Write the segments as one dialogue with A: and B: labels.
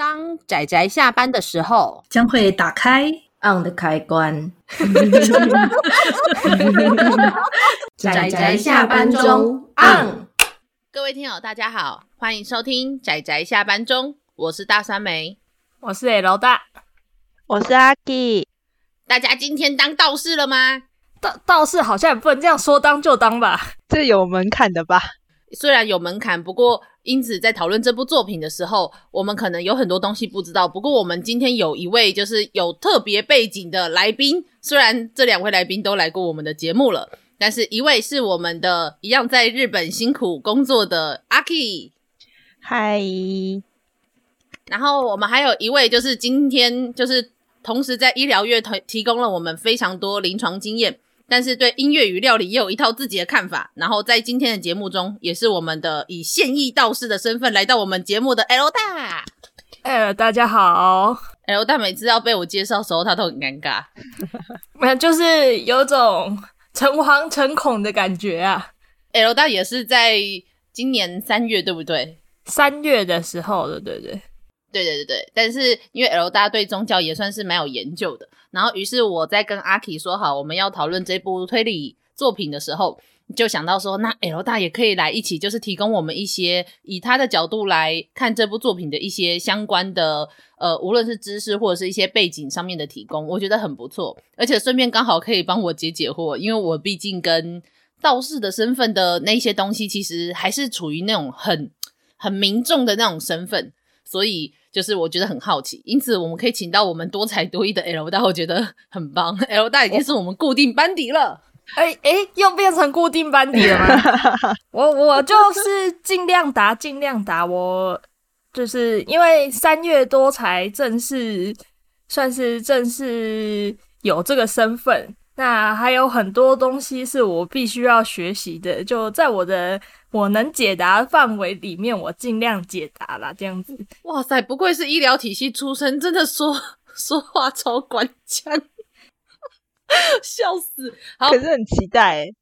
A: 当仔仔下班的时候，
B: 将会打开
C: on 的开关。
D: 仔仔下班中 on。
A: 各位听友，大家好，欢迎收听仔仔下班中，我是大酸梅，
E: 我是 L 大，
F: 我是阿 K。
A: 大家今天当道士了吗？
E: 道道士好像也不能这样说当就当吧，
F: 这有门槛的吧？
A: 虽然有门槛，不过。因此，在讨论这部作品的时候，我们可能有很多东西不知道。不过，我们今天有一位就是有特别背景的来宾，虽然这两位来宾都来过我们的节目了，但是一位是我们的一样在日本辛苦工作的阿 K，
F: 嗨。
A: 然后我们还有一位就是今天就是同时在医疗院提提供了我们非常多临床经验。但是对音乐与料理也有一套自己的看法。然后在今天的节目中，也是我们的以现役道士的身份来到我们节目的 L 大。
E: 哎，大家好。
A: L 大每次要被我介绍的时候，他都很尴尬。
E: 没有，就是有种诚惶诚恐的感觉啊。
A: L 大也是在今年三月，对不对？
E: 三月的时候的，对对对。
A: 对对对对，但是因为 L 大对宗教也算是蛮有研究的，然后于是我在跟阿 K 说好我们要讨论这部推理作品的时候，就想到说，那 L 大也可以来一起，就是提供我们一些以他的角度来看这部作品的一些相关的呃，无论是知识或者是一些背景上面的提供，我觉得很不错，而且顺便刚好可以帮我解解惑，因为我毕竟跟道士的身份的那些东西，其实还是处于那种很很民众的那种身份，所以。就是我觉得很好奇，因此我们可以请到我们多才多艺的 L 大，我觉得很棒。L 大已经是我们固定班底了。
E: 哎哎、欸欸，又变成固定班底了吗？我我就是尽量答，尽量答。我就是因为三月多才正式算是正式有这个身份。那还有很多东西是我必须要学习的，就在我的我能解答范围里面，我尽量解答啦。这样子。
A: 哇塞，不愧是医疗体系出身，真的说 说话超管腔，笑死！好，
F: 可是很期待。
A: 欸，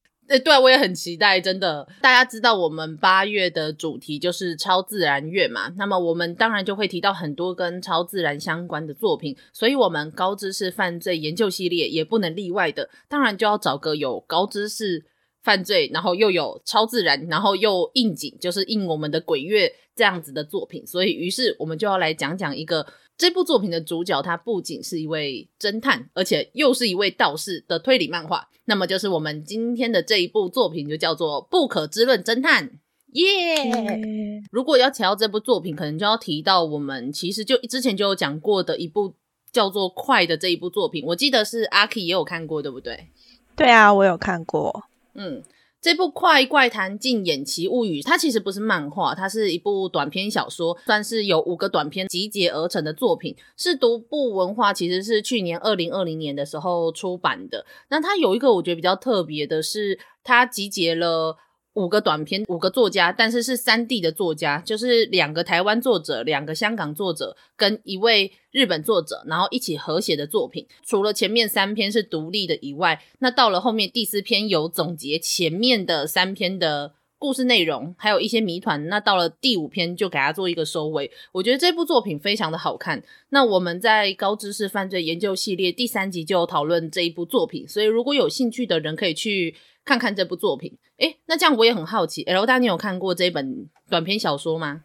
A: 对，我也很期待，真的。大家知道我们八月的主题就是超自然月嘛，那么我们当然就会提到很多跟超自然相关的作品，所以我们高知识犯罪研究系列也不能例外的，当然就要找个有高知识犯罪，然后又有超自然，然后又应景，就是应我们的鬼月这样子的作品。所以，于是我们就要来讲讲一个这部作品的主角，他不仅是一位侦探，而且又是一位道士的推理漫画。那么就是我们今天的这一部作品，就叫做《不可知论侦探》耶。Yeah! 如果要提到这部作品，可能就要提到我们其实就之前就有讲过的一部叫做《快》的这一部作品。我记得是阿 K 也有看过，对不对？
F: 对啊，我有看过。
A: 嗯。这部《快怪谈禁演奇物语》，它其实不是漫画，它是一部短篇小说，算是由五个短篇集结而成的作品。是独步文化，其实是去年二零二零年的时候出版的。那它有一个我觉得比较特别的是，它集结了。五个短篇，五个作家，但是是三地的作家，就是两个台湾作者，两个香港作者，跟一位日本作者，然后一起合写的作品。除了前面三篇是独立的以外，那到了后面第四篇有总结前面的三篇的故事内容，还有一些谜团。那到了第五篇就给他做一个收尾。我觉得这部作品非常的好看。那我们在高知识犯罪研究系列第三集就讨论这一部作品，所以如果有兴趣的人可以去。看看这部作品，诶，那这样我也很好奇，L 大，你有看过这本短篇小说吗？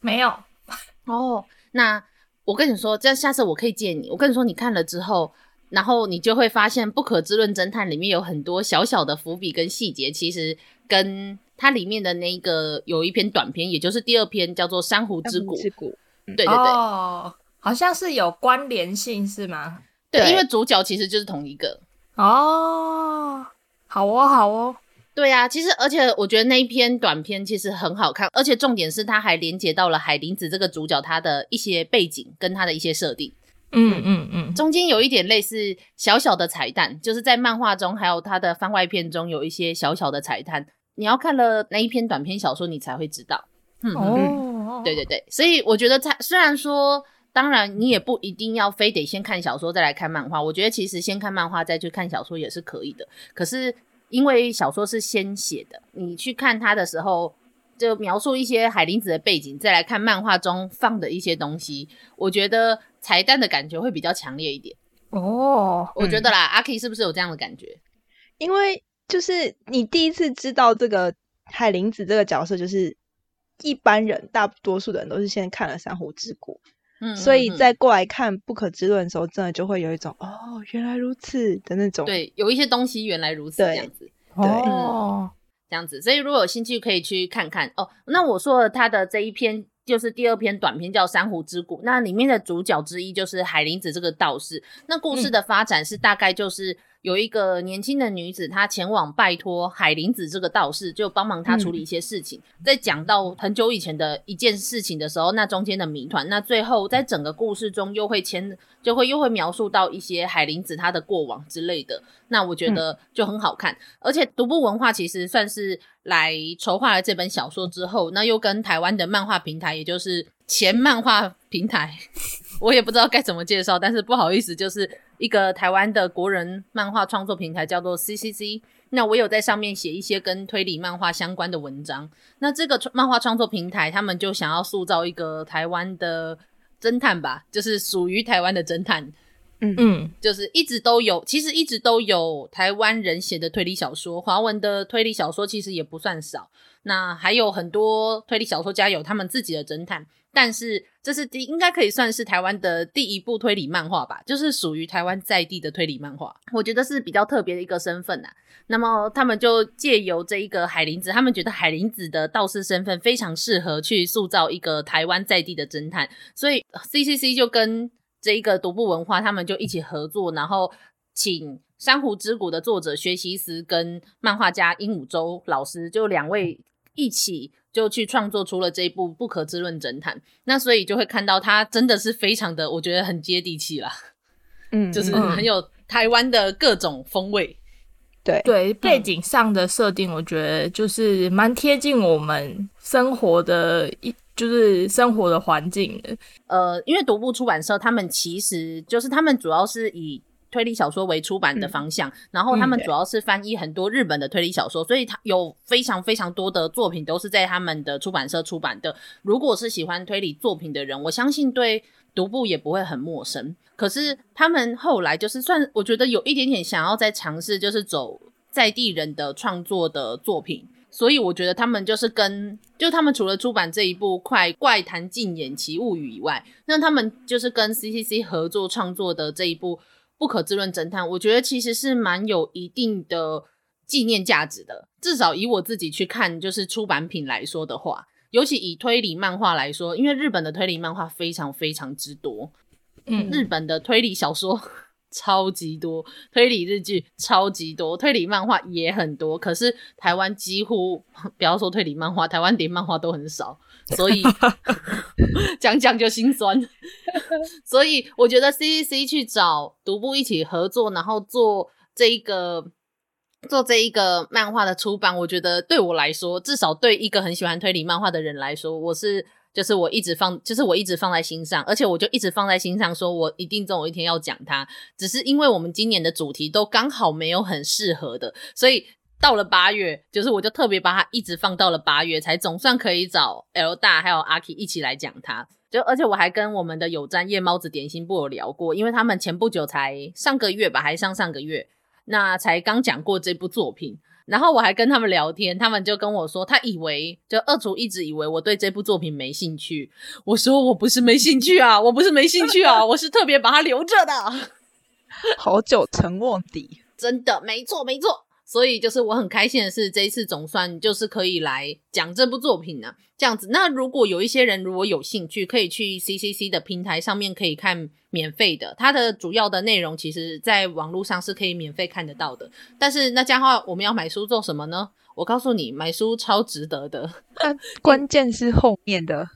E: 没有。
A: 哦，那我跟你说，这样下次我可以借你。我跟你说，你看了之后，然后你就会发现，《不可知论侦探》里面有很多小小的伏笔跟细节，其实跟它里面的那个有一篇短篇，也就是第二篇，叫做《珊瑚之谷》。
F: 之谷，
A: 对对对，
E: 哦，好像是有关联性，是吗？
A: 对，对，因为主角其实就是同一个。
E: 哦。好哦，好哦，
A: 对呀、啊，其实而且我觉得那一篇短篇其实很好看，而且重点是它还连接到了海林子这个主角他的一些背景跟他的一些设定，
E: 嗯嗯嗯，
A: 中间有一点类似小小的彩蛋，就是在漫画中还有他的番外篇中有一些小小的彩蛋，你要看了那一篇短篇小说你才会知道，嗯哦，对对对，所以我觉得他虽然说。当然，你也不一定要非得先看小说再来看漫画。我觉得其实先看漫画再去看小说也是可以的。可是因为小说是先写的，你去看它的时候，就描述一些海林子的背景，再来看漫画中放的一些东西，我觉得彩蛋的感觉会比较强烈一点。
E: 哦，
A: 我觉得啦，阿 K 是不是有这样的感觉？
F: 因为就是你第一次知道这个海林子这个角色，就是一般人大多数的人都是先看了《珊瑚之谷》。嗯，所以再过来看《不可知论》的时候，真的就会有一种哦，原来如此的那种。
A: 对，有一些东西原来如此这样子。
F: 对，
E: 哦，
A: 这样子。所以如果有兴趣，可以去看看哦。那我说了他的这一篇，就是第二篇短篇叫《珊瑚之谷》，那里面的主角之一就是海林子这个道士。那故事的发展是大概就是。有一个年轻的女子，她前往拜托海林子这个道士，就帮忙她处理一些事情。嗯、在讲到很久以前的一件事情的时候，那中间的谜团，那最后在整个故事中又会牵，就会又会描述到一些海林子她的过往之类的。那我觉得就很好看，嗯、而且独步文化其实算是来筹划了这本小说之后，那又跟台湾的漫画平台，也就是前漫画平台，我也不知道该怎么介绍，但是不好意思，就是。一个台湾的国人漫画创作平台叫做 CCC，那我有在上面写一些跟推理漫画相关的文章。那这个漫画创作平台，他们就想要塑造一个台湾的侦探吧，就是属于台湾的侦探。嗯嗯，就是一直都有，其实一直都有台湾人写的推理小说，华文的推理小说其实也不算少。那还有很多推理小说家有他们自己的侦探。但是这是第应该可以算是台湾的第一部推理漫画吧，就是属于台湾在地的推理漫画，我觉得是比较特别的一个身份呐。那么他们就借由这一个海林子，他们觉得海林子的道士身份非常适合去塑造一个台湾在地的侦探，所以 CCC 就跟这一个独步文化他们就一起合作，然后请《珊瑚之谷》的作者薛西斯跟漫画家鹦鹉洲老师就两位一起。就去创作出了这一部《不可知论侦探》，那所以就会看到他真的是非常的，我觉得很接地气啦，嗯，就是很有台湾的各种风味，
F: 对
E: 对，背景上的设定，我觉得就是蛮贴近我们生活的一，就是生活的环境的。
A: 呃，因为独步出版社他们其实就是他们主要是以。推理小说为出版的方向，嗯、然后他们主要是翻译很多日本的推理小说，嗯、所以他有非常非常多的作品都是在他们的出版社出版的。如果是喜欢推理作品的人，我相信对独步也不会很陌生。可是他们后来就是算，我觉得有一点点想要再尝试，就是走在地人的创作的作品，所以我觉得他们就是跟就他们除了出版这一部《快怪谈禁演奇物语》以外，那他们就是跟 CCC 合作创作的这一部。不可知论侦探，我觉得其实是蛮有一定的纪念价值的。至少以我自己去看，就是出版品来说的话，尤其以推理漫画来说，因为日本的推理漫画非常非常之多，嗯，日本的推理小说 超级多，推理日剧超级多，推理漫画也很多。可是台湾几乎 不要说推理漫画，台湾连漫画都很少。所以 讲讲就心酸，所以我觉得 CCC 去找独步一起合作，然后做这一个做这一个漫画的出版，我觉得对我来说，至少对一个很喜欢推理漫画的人来说，我是就是我一直放，就是我一直放在心上，而且我就一直放在心上，说我一定总有一天要讲它，只是因为我们今年的主题都刚好没有很适合的，所以。到了八月，就是我就特别把它一直放到了八月，才总算可以找 L 大还有阿 K 一起来讲它。就而且我还跟我们的有专夜猫子点心部有聊过，因为他们前不久才上个月吧，还上上个月，那才刚讲过这部作品。然后我还跟他们聊天，他们就跟我说，他以为就二厨一直以为我对这部作品没兴趣。我说我不是没兴趣啊，我不是没兴趣啊，我是特别把它留着的。
F: 好久成卧底，
A: 真的没错没错。所以就是我很开心的是，这一次总算就是可以来讲这部作品呢。这样子，那如果有一些人如果有兴趣，可以去 CCC 的平台上面可以看免费的。它的主要的内容其实在网络上是可以免费看得到的。但是那这样的话，我们要买书做什么呢？我告诉你，买书超值得的。
F: 关键是后面的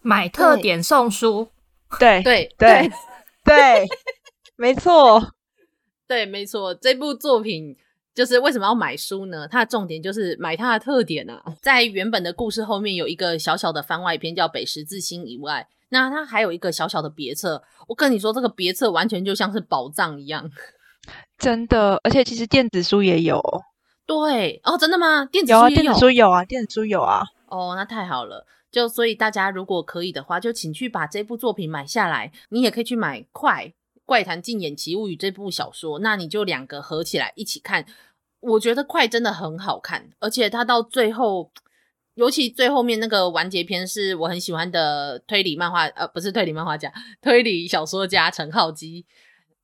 E: 买特点送书。
F: 对
A: 对
F: 对对，没错，
A: 对没错，这部作品。就是为什么要买书呢？它的重点就是买它的特点啊。在原本的故事后面有一个小小的番外篇叫《北十字星》以外，那它还有一个小小的别册。我跟你说，这个别册完全就像是宝藏一样，
F: 真的。而且其实电子书也有。
A: 对哦，真的吗？电子书也有，
F: 有啊，电子书有啊，电子书有啊。
A: 哦，那太好了。就所以大家如果可以的话，就请去把这部作品买下来。你也可以去买《快怪谈禁演奇物语》这部小说，那你就两个合起来一起看。我觉得《快》真的很好看，而且它到最后，尤其最后面那个完结篇是我很喜欢的推理漫画，呃，不是推理漫画家，推理小说家陈浩基。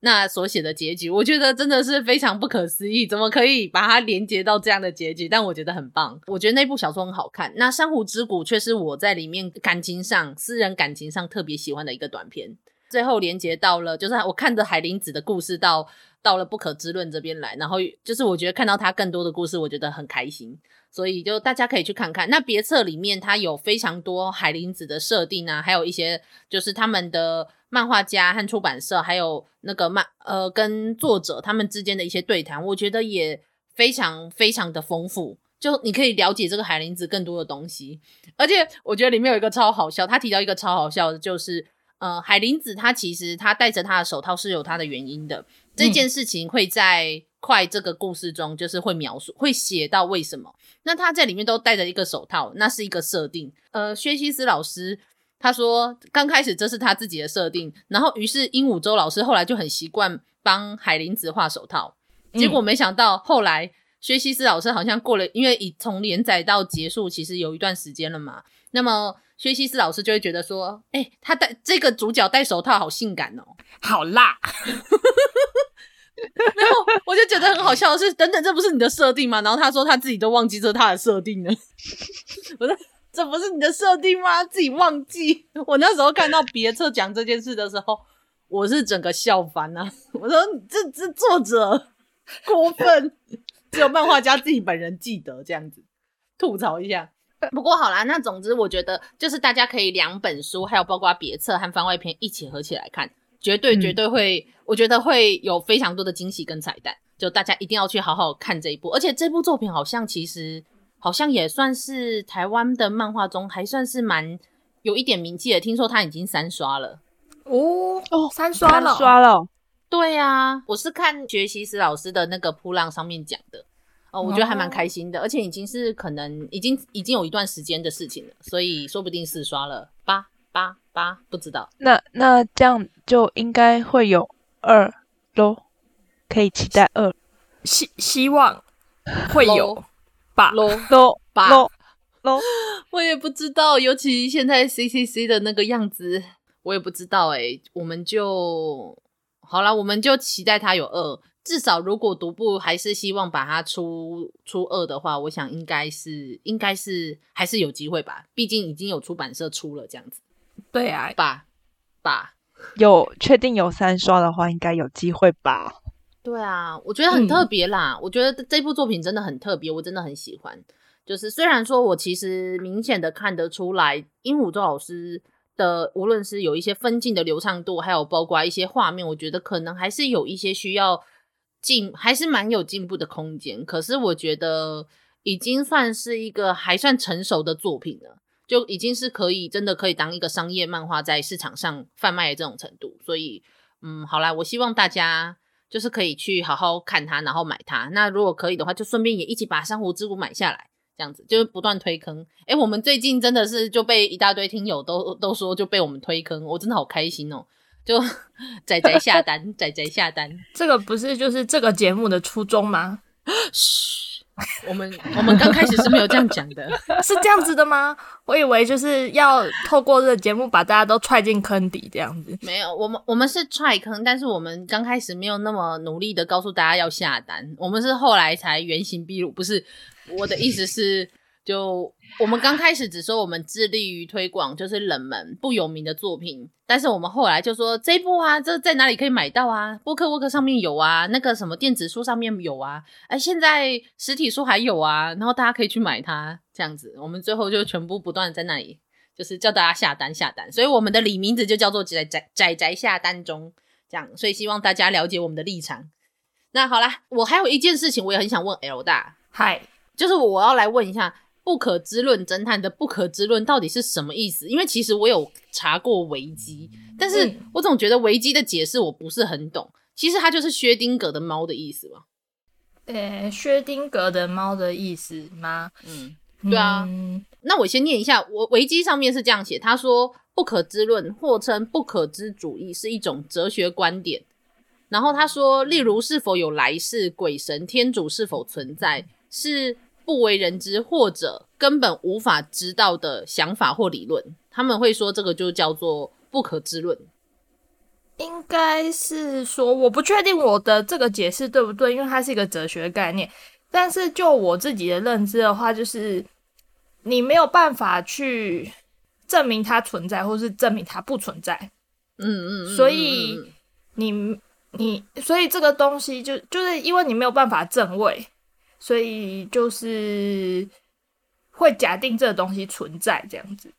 A: 那所写的结局，我觉得真的是非常不可思议，怎么可以把它连接到这样的结局？但我觉得很棒，我觉得那部小说很好看。那《珊瑚之谷》却是我在里面感情上、私人感情上特别喜欢的一个短篇。最后连接到了，就是我看着海林子的故事到到了不可知论这边来，然后就是我觉得看到他更多的故事，我觉得很开心。所以就大家可以去看看。那别册里面它有非常多海林子的设定啊，还有一些就是他们的。漫画家和出版社，还有那个漫呃跟作者他们之间的一些对谈，我觉得也非常非常的丰富。就你可以了解这个海林子更多的东西，而且我觉得里面有一个超好笑，他提到一个超好笑的，就是呃海林子他其实他戴着他的手套是有他的原因的。这件事情会在快这个故事中就是会描述会写到为什么。那他在里面都戴着一个手套，那是一个设定。呃，薛西斯老师。他说，刚开始这是他自己的设定，然后于是鹦鹉洲老师后来就很习惯帮海林子画手套，结果没想到后来薛西斯老师好像过了，因为已从连载到结束其实有一段时间了嘛，那么薛西斯老师就会觉得说，哎、欸，他戴这个主角戴手套好性感哦，
E: 好辣，
A: 然后我就觉得很好笑的是，等等，这不是你的设定吗？然后他说他自己都忘记这是他的设定了，我说。这不是你的设定吗？自己忘记。我那时候看到别册讲这件事的时候，我是整个笑翻了、啊。我说这这作者过分，只有漫画家自己本人记得这样子吐槽一下。不过好啦，那总之我觉得就是大家可以两本书，还有包括别册和番外篇一起合起来看，绝对绝对会，嗯、我觉得会有非常多的惊喜跟彩蛋。就大家一定要去好好看这一部，而且这部作品好像其实。好像也算是台湾的漫画中还算是蛮有一点名气的。听说他已经三刷了
E: 哦哦，三刷了，
F: 三刷了。
A: 对呀、啊，我是看学习史老师的那个铺浪上面讲的哦，我觉得还蛮开心的，哦、而且已经是可能已经已经有一段时间的事情了，所以说不定是刷了八八八，不知道。
F: 那那这样就应该会有二咯，可以期待二，
E: 希希望会有。吧
A: 咯咯吧咯咯，我也不知道，尤其现在 C C C 的那个样子，我也不知道诶、欸、我们就好了，我们就期待它有二。至少如果独步还是希望把它出出二的话，我想应该是应该是还是有机会吧。毕竟已经有出版社出了这样子。
E: 对啊，
A: 吧吧，
F: 有确定有三刷的话，应该有机会吧。
A: 对啊，我觉得很特别啦。嗯、我觉得这部作品真的很特别，我真的很喜欢。就是虽然说我其实明显的看得出来，鹦鹉周老师的无论是有一些分镜的流畅度，还有包括一些画面，我觉得可能还是有一些需要进，还是蛮有进步的空间。可是我觉得已经算是一个还算成熟的作品了，就已经是可以真的可以当一个商业漫画在市场上贩卖的这种程度。所以，嗯，好啦，我希望大家。就是可以去好好看它，然后买它。那如果可以的话，就顺便也一起把《珊瑚之谷》买下来，这样子就是不断推坑。诶，我们最近真的是就被一大堆听友都都说就被我们推坑，我真的好开心哦！就 仔仔下单，仔仔下单，
E: 这个不是就是这个节目的初衷吗？
A: 嘘。我们 我们刚开始是没有这样讲的，
E: 是这样子的吗？我以为就是要透过这个节目把大家都踹进坑底这样子。
A: 没有，我们我们是踹坑，但是我们刚开始没有那么努力的告诉大家要下单，我们是后来才原形毕露。不是，我的意思是。就我们刚开始只说我们致力于推广，就是冷门不有名的作品，但是我们后来就说这一部啊，这在哪里可以买到啊？播客沃克上面有啊，那个什么电子书上面有啊，哎，现在实体书还有啊，然后大家可以去买它，这样子，我们最后就全部不断在那里，就是叫大家下单下单，所以我们的里名字就叫做宅宅宅宅下单中，这样，所以希望大家了解我们的立场。那好啦，我还有一件事情，我也很想问 L 大，
E: 嗨，
A: 就是我要来问一下。不可知论侦探的不可知论到底是什么意思？因为其实我有查过维基，但是我总觉得维基的解释我不是很懂。其实它就是薛丁格的猫的意思嘛？
E: 呃，薛丁格的猫的意思吗？嗯，
A: 对啊，
E: 嗯、
A: 那我先念一下，我维基上面是这样写，他说不可知论或称不可知主义是一种哲学观点。然后他说，例如是否有来世、鬼神、天主是否存在，是不为人知或者根本无法知道的想法或理论。他们会说这个就叫做不可知论。
E: 应该是说，我不确定我的这个解释对不对，因为它是一个哲学概念。但是就我自己的认知的话，就是你没有办法去证明它存在，或是证明它不存在。
A: 嗯嗯，
E: 所以你。你所以这个东西就就是因为你没有办法证伪，所以就是会假定这个东西存在这样子。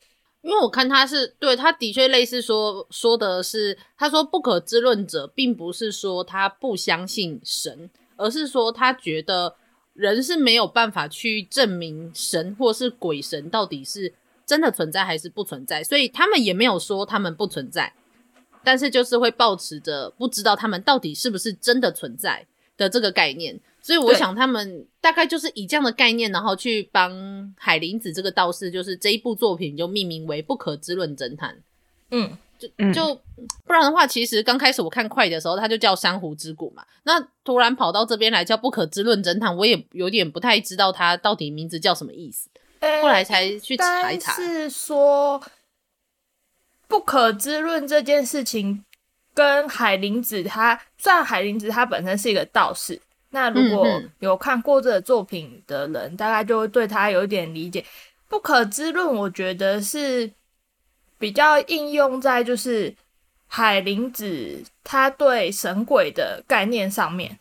A: 因为我看他是对他的确类似说说的是，他说不可知论者，并不是说他不相信神，而是说他觉得人是没有办法去证明神或是鬼神到底是真的存在还是不存在，所以他们也没有说他们不存在。但是就是会抱持着不知道他们到底是不是真的存在的这个概念，所以我想他们大概就是以这样的概念，然后去帮海林子这个道士，就是这一部作品就命名为《不可知论侦探》。
E: 嗯，
A: 就就不然的话，其实刚开始我看快的时候，它就叫《珊瑚之谷》嘛。那突然跑到这边来叫《不可知论侦探》，我也有点不太知道它到底名字叫什么意思。后来才去查一查，
E: 是说。不可知论这件事情，跟海林子他，虽然海林子他本身是一个道士，那如果有看过这个作品的人，嗯、大概就会对他有一点理解。不可知论，我觉得是比较应用在就是海林子他对神鬼的概念上面。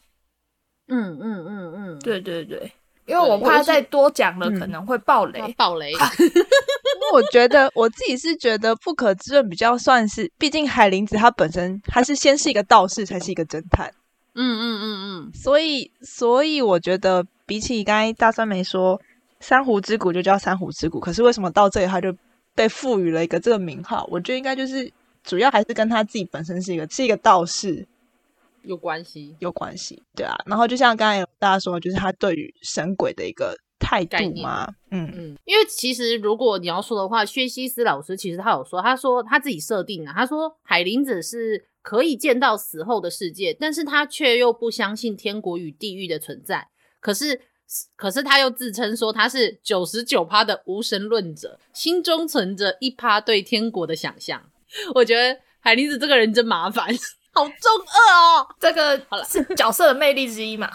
A: 嗯嗯嗯嗯，
E: 对对对。因为我怕再多讲了可能会爆雷，
A: 嗯、爆雷。因
F: 为我觉得我自己是觉得不可知论比较算是，毕竟海林子他本身他是先是一个道士，才是一个侦探。
A: 嗯嗯嗯嗯。
F: 所以所以我觉得比起刚才大酸梅说珊瑚之谷就叫珊瑚之谷，可是为什么到这里他就被赋予了一个这个名号？我觉得应该就是主要还是跟他自己本身是一个是一个道士。
A: 有关系，
F: 有关系，对啊。然后就像刚才大家说，就是他对于神鬼的一个态度嘛，嗯嗯。
A: 因为其实如果你要说的话，薛西斯老师其实他有说，他说他自己设定啊，他说海林子是可以见到死后的世界，但是他却又不相信天国与地狱的存在。可是，可是他又自称说他是九十九趴的无神论者，心中存着一趴对天国的想象。我觉得海林子这个人真麻烦。好中二哦，
E: 这个好了是角色的魅力之一嘛。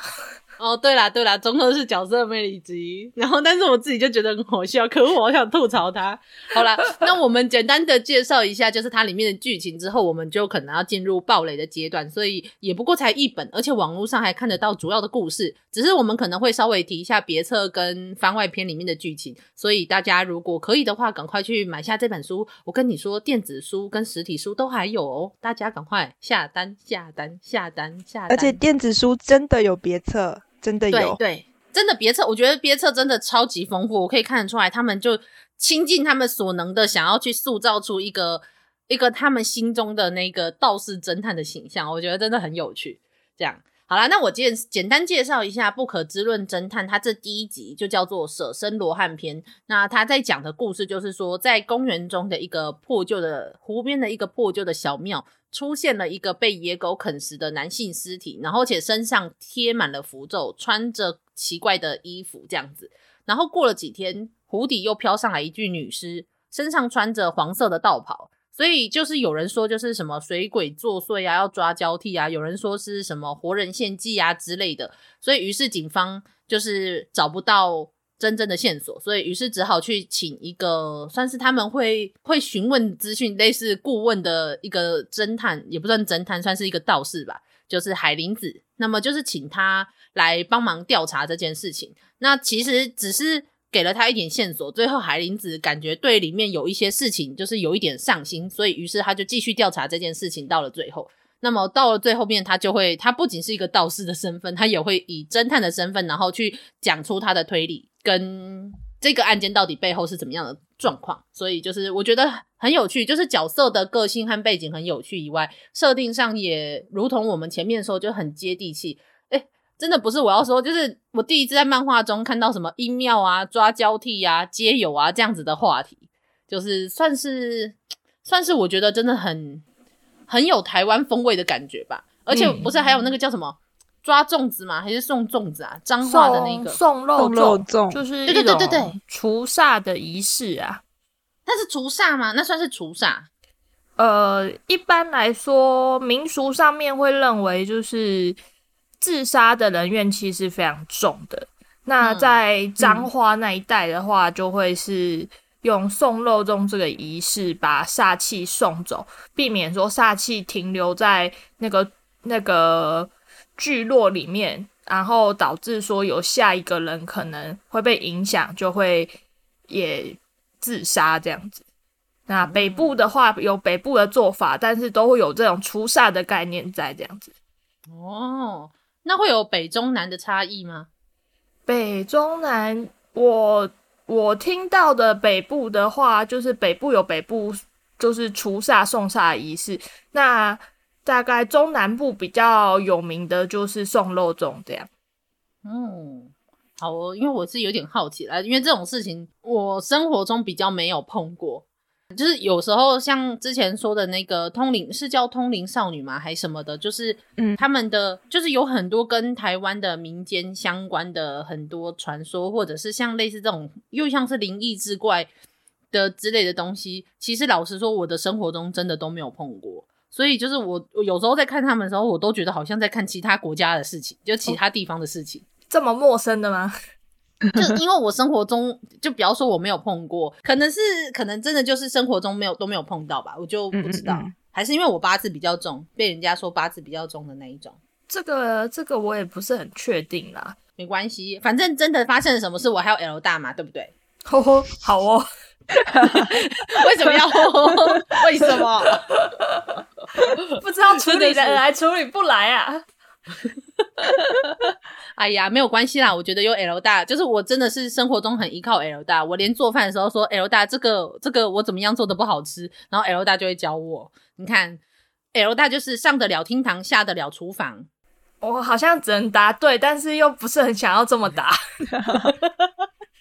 A: 哦，对啦对啦，中二是角色魅力之一。然后，但是我自己就觉得很好笑，可恶，我好想吐槽他。好啦，那我们简单的介绍一下，就是它里面的剧情之后，我们就可能要进入暴雷的阶段。所以也不过才一本，而且网络上还看得到主要的故事，只是我们可能会稍微提一下别册跟番外篇里面的剧情。所以大家如果可以的话，赶快去买下这本书。我跟你说，电子书跟实体书都还有哦，大家赶快下单下单下单下单。
F: 而且电子书真的有别册。真的有，
A: 对对，真的别册，我觉得别册真的超级丰富，我可以看得出来，他们就倾尽他们所能的，想要去塑造出一个一个他们心中的那个道士侦探的形象，我觉得真的很有趣。这样好啦，那我简简单介绍一下《不可知论侦探》，它这第一集就叫做《舍身罗汉篇》。那他在讲的故事就是说，在公园中的一个破旧的湖边的一个破旧的小庙。出现了一个被野狗啃食的男性尸体，然后且身上贴满了符咒，穿着奇怪的衣服这样子。然后过了几天，湖底又飘上来一具女尸，身上穿着黄色的道袍。所以就是有人说就是什么水鬼作祟啊，要抓交替啊；有人说是什么活人献祭啊之类的。所以于是警方就是找不到。真正的线索，所以于是只好去请一个算是他们会会询问资讯，类似顾问的一个侦探，也不算侦探，算是一个道士吧，就是海林子。那么就是请他来帮忙调查这件事情。那其实只是给了他一点线索，最后海林子感觉对里面有一些事情就是有一点上心，所以于是他就继续调查这件事情，到了最后。那么到了最后面，他就会，他不仅是一个道士的身份，他也会以侦探的身份，然后去讲出他的推理跟这个案件到底背后是怎么样的状况。所以就是我觉得很有趣，就是角色的个性和背景很有趣以外，设定上也如同我们前面说就很接地气。诶，真的不是我要说，就是我第一次在漫画中看到什么阴庙啊、抓交替啊、街友啊这样子的话题，就是算是 算是我觉得真的很很有台湾风味的感觉吧。而且不是还有那个叫什么、嗯、抓粽子吗？还是送粽子啊？彰化的那个
E: 送肉粽，就是
A: 对对对对对
E: 除煞的仪式啊。
A: 那是除煞吗？那算是除煞。
E: 呃，一般来说，民俗上面会认为就是。自杀的人怨气是非常重的。那在彰化那一带的话，就会是用送肉粽这个仪式把煞气送走，避免说煞气停留在那个那个聚落里面，然后导致说有下一个人可能会被影响，就会也自杀这样子。那北部的话有北部的做法，但是都会有这种除煞的概念在这样子。
A: 哦。那会有北中南的差异吗？
E: 北中南，我我听到的北部的话，就是北部有北部就是除煞送煞的仪式。那大概中南部比较有名的就是送肉粽这样。
A: 嗯，好哦，因为我是有点好奇啦，因为这种事情我生活中比较没有碰过。就是有时候像之前说的那个通灵，是叫通灵少女吗？还是什么的？就是嗯，他们的就是有很多跟台湾的民间相关的很多传说，或者是像类似这种又像是灵异之怪的之类的东西。其实老实说，我的生活中真的都没有碰过。所以就是我，我有时候在看他们的时候，我都觉得好像在看其他国家的事情，就其他地方的事情。
E: 哦，这么陌生的吗？
A: 就 因为我生活中，就比方说我没有碰过，可能是可能真的就是生活中没有都没有碰到吧，我就不知道，嗯嗯嗯，还是因为我八字比较重，被人家说八字比较重的那一种。
E: 这个这个我也不是很确定啦，
A: 没关系，反正真的发生了什么事，我还有 L 大嘛，对不对？
E: 吼吼，好哦，
A: 为什么要吼吼？为什么？
E: 不知道处理的人来处理不来啊。
A: 哎呀，没有关系啦。我觉得有 L 大，就是我真的是生活中很依靠 L 大。我连做饭的时候说 L 大，这个这个我怎么样做的不好吃，然后 L 大就会教我。你看，L 大就是上得了厅堂，下得了厨房。
E: 我好像只能答对，但是又不是很想要这么答。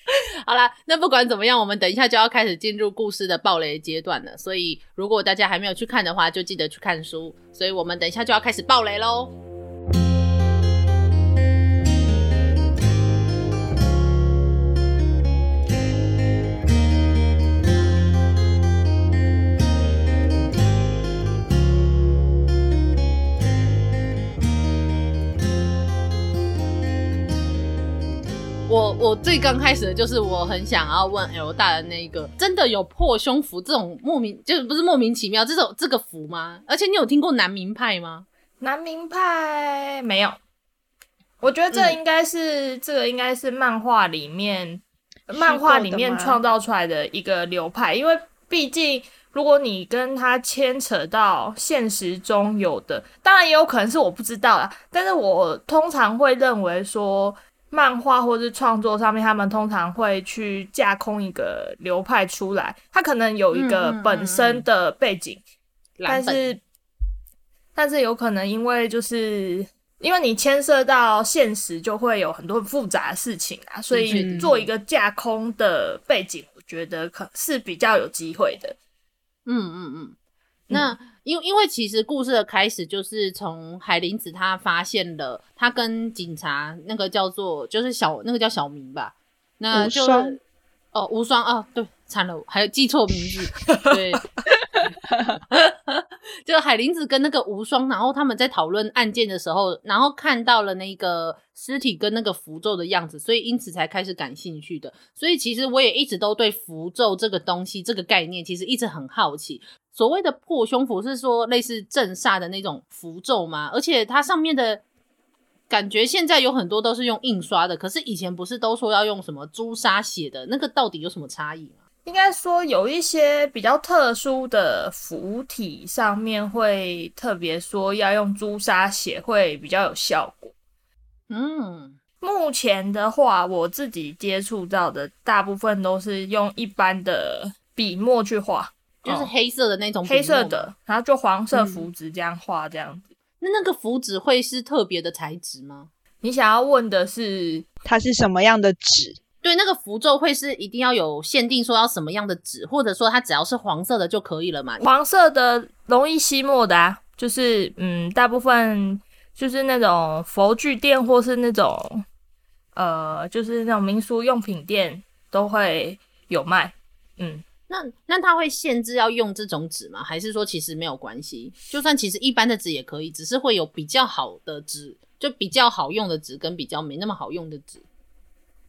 A: 好啦，那不管怎么样，我们等一下就要开始进入故事的暴雷阶段了。所以如果大家还没有去看的话，就记得去看书。所以我们等一下就要开始暴雷喽。我最刚开始的就是我很想要问 L 大的那一个，真的有破胸符这种莫名就是不是莫名其妙这种这个符吗？而且你有听过南明派吗？
E: 南明派没有，我觉得这应该是、这个应该是漫画里面漫画里面创造出来的一个流派，因为毕竟如果你跟他牵扯到现实中有的，当然也有可能是我不知道啦，但是我通常会认为说。漫画或是创作上面，他们通常会去架空一个流派出来，他可能有一个本身的背景，嗯嗯嗯、但是但是有可能因为就是因为你牵涉到现实，就会有很多很复杂的事情啊，所以做一个架空的背景，我觉得可是比较有机会的。
A: 嗯嗯嗯，那。嗯因因为其实故事的开始就是从海林子他发现了他跟警察那个叫做就是小那个叫小明吧，那就哦无双哦对，惨了，还有记错名字。对，就海林子跟那个无双，然后他们在讨论案件的时候，然后看到了那个尸体跟那个符咒的样子，所以因此才开始感兴趣的。所以其实我也一直都对符咒这个东西这个概念其实一直很好奇。所谓的破胸符是说类似镇煞的那种符咒吗？而且它上面的感觉现在有很多都是用印刷的，可是以前不是都说要用什么朱砂写的？那个到底有什么差异吗？
E: 应该说有一些比较特殊的符体上面会特别说要用朱砂写会比较有效果。嗯，目前的话我自己接触到的大部分都是用一般的笔墨去画。
A: 就是黑色的那种，
E: 黑色的，然后就黄色符纸这样画这样子。
A: 那那个符纸会是特别的材质吗？
E: 你想要问的是
F: 它是什么样的纸？
A: 对，那个符咒会是一定要有限定，说要什么样的纸，或者说它只要是黄色的就可以了嘛？
E: 黄色的容易吸墨的啊，就是嗯，大部分就是那种佛具店或是那种呃，就是那种民俗用品店都会有卖。嗯，
A: 那那他会限制要用这种纸吗？还是说其实没有关系？就算其实一般的纸也可以，只是会有比较好的纸，就比较好用的纸跟比较没那么好用的纸。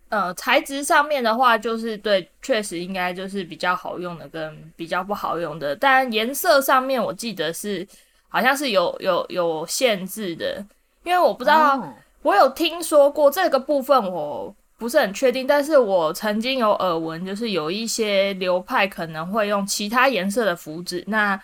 E: 呃，材质上面的话，就是对，确实应该就是比较好用的跟比较不好用的。但颜色上面，我记得是好像是有有有限制的，因为我不知道，哦、我有听说过这个部分，我不是很确定。但是我曾经有耳闻，就是有一些流派可能会用其他颜色的符纸，那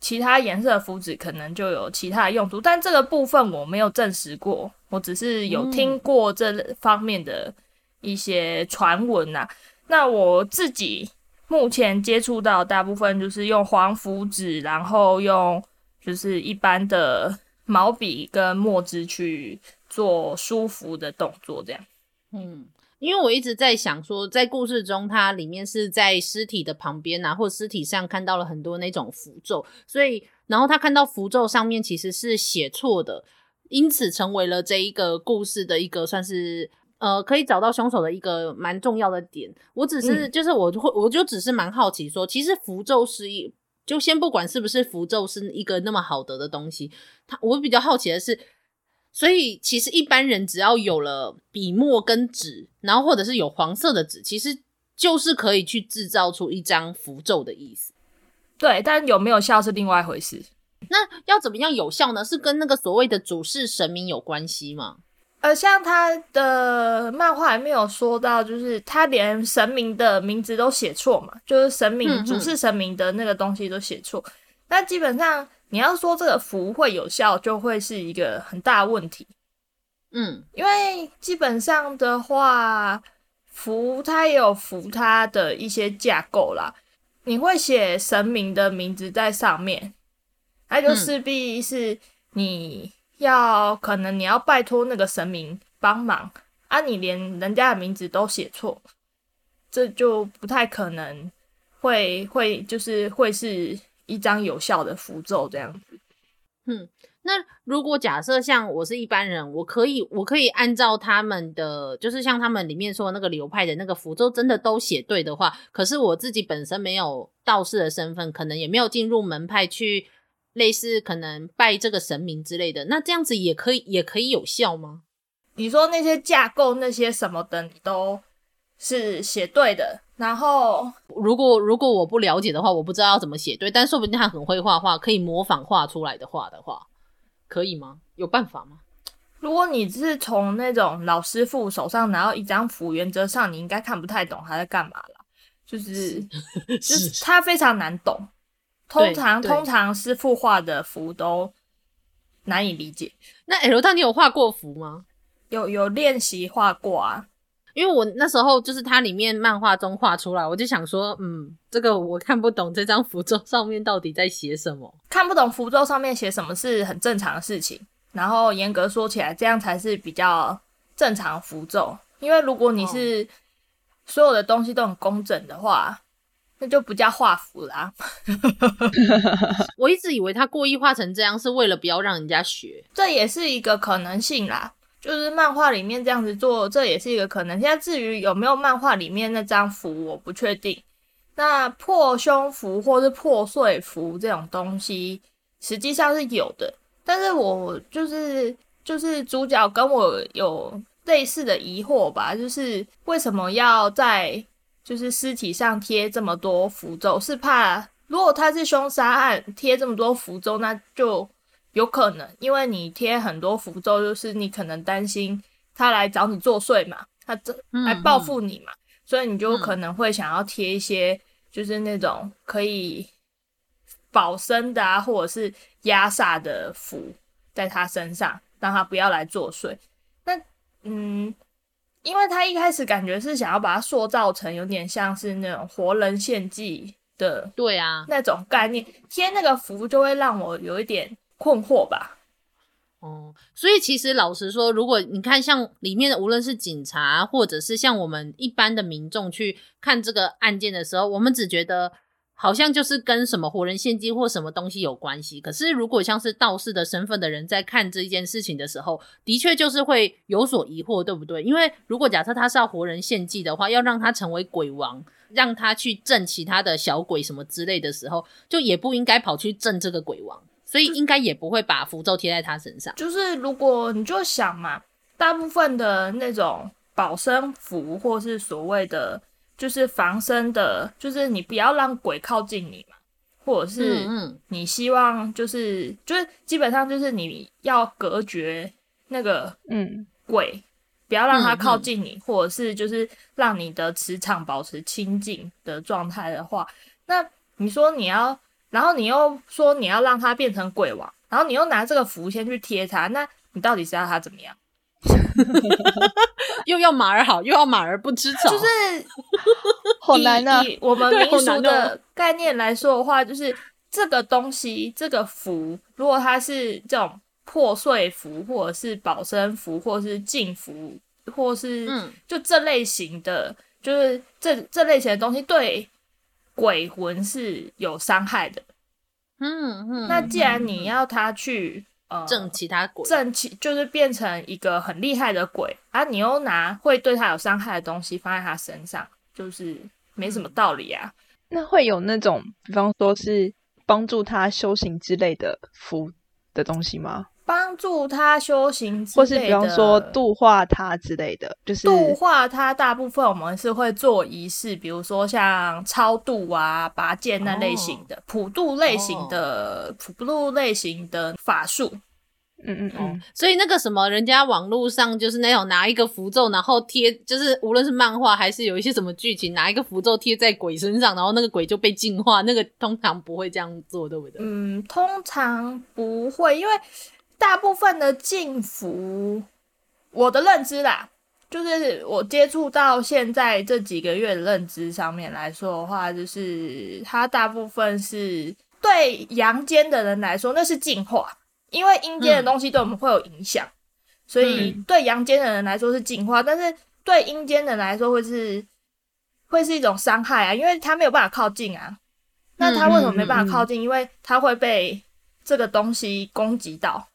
E: 其他颜色的符纸可能就有其他的用途，但这个部分我没有证实过，我只是有听过这方面的。一些传闻呐，那我自己目前接触到大部分就是用黄符纸，然后用就是一般的毛笔跟墨汁去做书符的动作，这样。
A: 嗯，因为我一直在想说，在故事中，它里面是在尸体的旁边啊，或尸体上看到了很多那种符咒，所以然后他看到符咒上面其实是写错的，因此成为了这一个故事的一个算是。呃，可以找到凶手的一个蛮重要的点。我只是，嗯、就是我会，我就只是蛮好奇说，说其实符咒是一，就先不管是不是符咒是一个那么好得的东西，他我比较好奇的是，所以其实一般人只要有了笔墨跟纸，然后或者是有黄色的纸，其实就是可以去制造出一张符咒的意思。
E: 对，但有没有效是另外一回事。
A: 那要怎么样有效呢？是跟那个所谓的主事神明有关系吗？
E: 呃，像他的漫画还没有说到，就是他连神明的名字都写错嘛，就是神明主事神明的那个东西都写错。那、嗯、基本上你要说这个符会有效，就会是一个很大问题。
A: 嗯，
E: 因为基本上的话，符它也有符它的一些架构啦。你会写神明的名字在上面，那就势必是你。要可能你要拜托那个神明帮忙啊，你连人家的名字都写错，这就不太可能会会就是会是一张有效的符咒这样子。
A: 嗯，那如果假设像我是一般人，我可以我可以按照他们的，就是像他们里面说那个流派的那个符咒，真的都写对的话，可是我自己本身没有道士的身份，可能也没有进入门派去。类似可能拜这个神明之类的，那这样子也可以，也可以有效吗？
E: 你说那些架构那些什么的，你都是写对的。然后，
A: 如果如果我不了解的话，我不知道要怎么写对，但说不定他很会画画，可以模仿画出来的画的话，可以吗？有办法吗？
E: 如果你是从那种老师傅手上拿到一张符，原则上你应该看不太懂他在干嘛啦，就是，是就是他非常难懂。通常通常师傅画的符都难以理解。
A: 那 L 大，你有画过符吗？
E: 有有练习画过啊，
A: 因为我那时候就是它里面漫画中画出来，我就想说，嗯，这个我看不懂，这张符咒上面到底在写什么？
E: 看不懂符咒上面写什么是很正常的事情。然后严格说起来，这样才是比较正常符咒。因为如果你是所有的东西都很工整的话。那就不叫画符啦。
A: 我一直以为他故意画成这样是为了不要让人家学，
E: 这也是一个可能性啦。就是漫画里面这样子做，这也是一个可能。现在至于有没有漫画里面那张符，我不确定。那破胸符或是破碎符这种东西，实际上是有的。但是我就是就是主角跟我有类似的疑惑吧，就是为什么要在。就是尸体上贴这么多符咒，是怕如果他是凶杀案贴这么多符咒，那就有可能，因为你贴很多符咒，就是你可能担心他来找你作祟嘛，他这来报复你嘛，所以你就可能会想要贴一些就是那种可以保身的啊，或者是压煞的符在他身上，让他不要来作祟。那嗯。因为他一开始感觉是想要把它塑造成有点像是那种活人献祭的，
A: 对啊，
E: 那种概念，贴那个符就会让我有一点困惑吧。
A: 哦，所以其实老实说，如果你看像里面的，无论是警察，或者是像我们一般的民众去看这个案件的时候，我们只觉得好像就是跟什么活人献祭或什么东西有关系。可是如果像是道士的身份的人在看这件事情的时候，的确就是会有所疑惑，对不对？因为如果假设他是要活人献祭的话，要让他成为鬼王，让他去镇其他的小鬼什么之类的时候，就也不应该跑去镇这个鬼王。所以应该也不会把符咒贴在他身上。
E: 就是如果你就想嘛，大部分的那种保身符，或是所谓的就是防身的，就是你不要让鬼靠近你嘛，或者是你希望就是嗯嗯就是基本上就是你要隔绝那个嗯鬼，不要让它靠近你，嗯嗯或者是就是让你的磁场保持清净的状态的话，那你说你要。然后你又说你要让它变成鬼王，然后你又拿这个符先去贴它，那你到底是要它怎么样？
A: 又要马儿好，又要马儿不吃草，
E: 就是
F: 好难啊！
E: 以我们民俗的概念来说的话，就是这个东西，这个符，如果它是这种破碎符，或者是保身符，或者是禁符，或是就这类型的，嗯、就是这这类型的东西，对。鬼魂是有伤害的，嗯嗯。那既然你要他去呃
A: 镇其他鬼，
E: 正其就是变成一个很厉害的鬼啊，你又拿会对他有伤害的东西放在他身上，就是没什么道理啊。
F: 那会有那种，比方说是帮助他修行之类的符的东西吗？
E: 帮助他修行，
F: 或是比方说度化他之类的，就是
E: 度化他。大部分我们是会做仪式，比如说像超度啊、拔剑那类型的、哦、普渡类型的、哦、普渡类型的法术。
F: 嗯嗯嗯。
A: 所以那个什么，人家网络上就是那种拿一个符咒，然后贴，就是无论是漫画还是有一些什么剧情，拿一个符咒贴在鬼身上，然后那个鬼就被净化。那个通常不会这样做，对不对？
E: 嗯，通常不会，因为。大部分的禁服，我的认知啦，就是我接触到现在这几个月的认知上面来说的话，就是它大部分是对阳间的人来说那是净化，因为阴间的东西对我们会有影响，嗯、所以对阳间的人来说是净化，但是对阴间的人来说会是会是一种伤害啊，因为他没有办法靠近啊。那他为什么没办法靠近？嗯、因为他会被这个东西攻击到。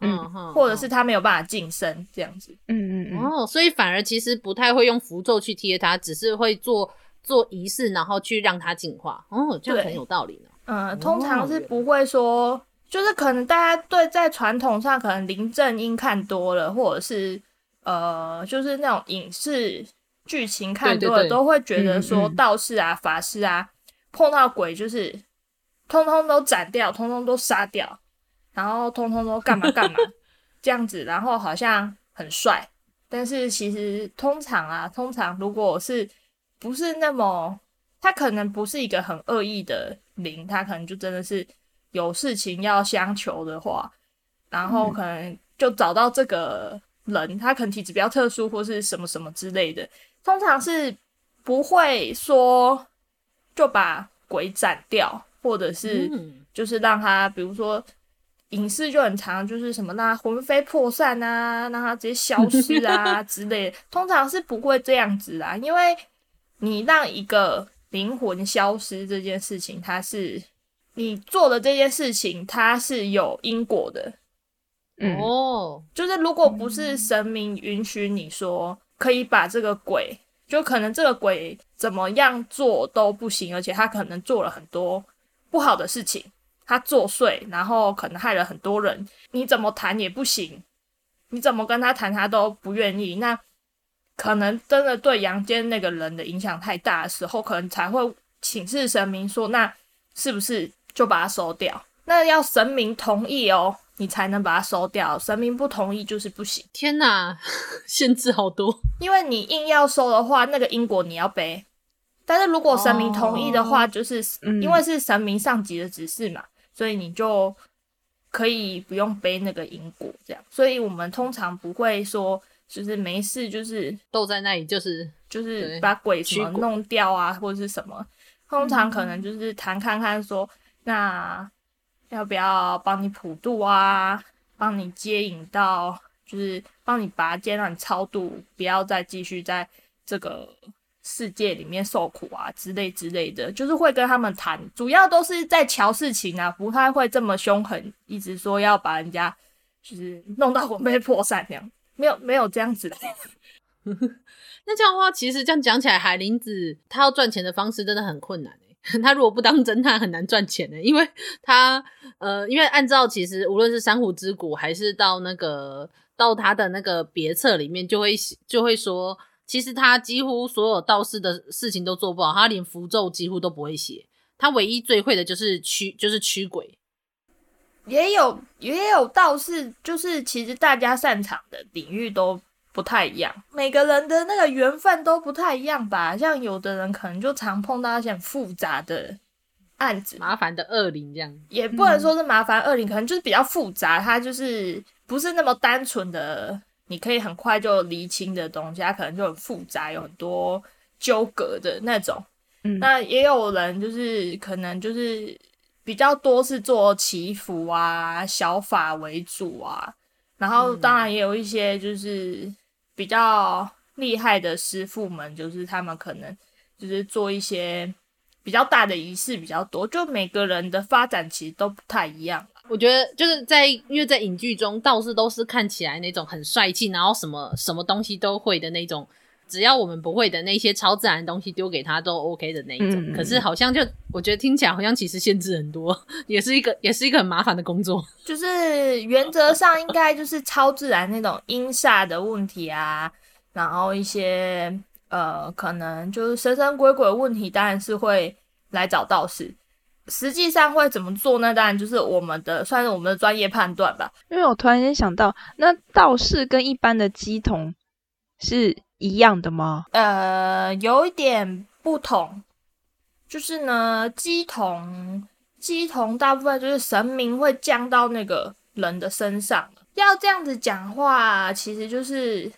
E: 嗯，或者是他没有办法晋升这样子，
F: 嗯嗯嗯，
A: 哦，所以反而其实不太会用符咒去贴它，只是会做做仪式，然后去让它进化。哦，这样很有道理呢。
E: 嗯，通常是不会说，就是可能大家对在传统上可能林正英看多了，或者是呃，就是那种影视剧情看多了，对对对，都会觉得说道士啊、嗯嗯法师啊碰到鬼就是通通都斩掉，通通都杀掉。然后通通都干嘛干嘛这样子，然后好像很帅，但是其实通常啊，通常如果是不是那么，他可能不是一个很恶意的灵，他可能就真的是有事情要相求的话，然后可能就找到这个人，他可能体质比较特殊或是什么什么之类的，通常是不会说就把鬼斩掉，或者是就是让他比如说。影视就很常，就是什么让他魂飞魄散啊，让他直接消失啊 之类的，通常是不会这样子啦，因为你让一个灵魂消失这件事情，它是你做的这件事情，它是有因果的。
A: 嗯，哦，
E: 就是如果不是神明允许你说可以把这个鬼，就可能这个鬼怎么样做都不行，而且他可能做了很多不好的事情。他作祟，然后可能害了很多人。你怎么谈也不行，你怎么跟他谈，他都不愿意。那可能真的对阳间那个人的影响太大的时候，可能才会请示神明说，那是不是就把它收掉？那要神明同意哦，你才能把它收掉。神明不同意就是不行。
A: 天哪，限制好多！
E: 因为你硬要收的话，那个因果你要背。但是如果神明同意的话，哦、就是因为是神明上级的指示嘛。所以你就可以不用背那个因果，这样。所以我们通常不会说，就是没事，就是
A: 都在那里，就是
E: 就是把鬼什么弄掉啊，或者是什么。通常可能就是谈看看说，那要不要帮你普渡啊？帮你接引到，就是帮你拔尖，让你超度，不要再继续在这个世界里面受苦啊之类之类的，就是会跟他们谈，主要都是在瞧事情啊，不太会这么凶狠，一直说要把人家就是弄到魂飞魄散这样，没有没有这样子的。
A: 那这样的话，其实这样讲起来，海林子他要赚钱的方式真的很困难。他如果不当侦探，很难赚钱的，因为他呃，因为按照其实无论是珊瑚之谷，还是到那个到他的那个别册里面，就会就会说，其实他几乎所有道士的事情都做不好，他连符咒几乎都不会写，他唯一最会的就是驱就是驱鬼，
E: 也有也有道士，就是其实大家擅长的领域都。不太一样，每个人的那个缘分都不太一样吧。像有的人可能就常碰到一些很复杂的案子，
A: 麻烦的恶灵这样，
E: 也不能说是麻烦恶灵，可能就是比较复杂，它就是不是那么单纯的，你可以很快就厘清的东西，它可能就很复杂，有很多纠葛的那种。嗯，那也有人就是可能就是比较多是做祈福啊、小法为主啊，然后当然也有一些就是。比较厉害的师傅们，就是他们可能就是做一些比较大的仪式比较多，就每个人的发展其实都不太一样。
A: 我觉得就是在因为在影剧中，道士都是看起来那种很帅气，然后什么什么东西都会的那种。只要我们不会的那些超自然的东西丢给他都 OK 的那一种，嗯、可是好像就我觉得听起来好像其实限制很多，也是一个也是一个很麻烦的工作。
E: 就是原则上应该就是超自然那种阴煞的问题啊，然后一些呃可能就是神神鬼鬼的问题，当然是会来找道士。实际上会怎么做呢？当然就是我们的算是我们的专业判断吧。
F: 因为我突然间想到，那道士跟一般的鸡童是。一样的吗？
E: 呃，有一点不同，就是呢，鸡童，鸡童大部分就是神明会降到那个人的身上。要这样子讲话，其实就是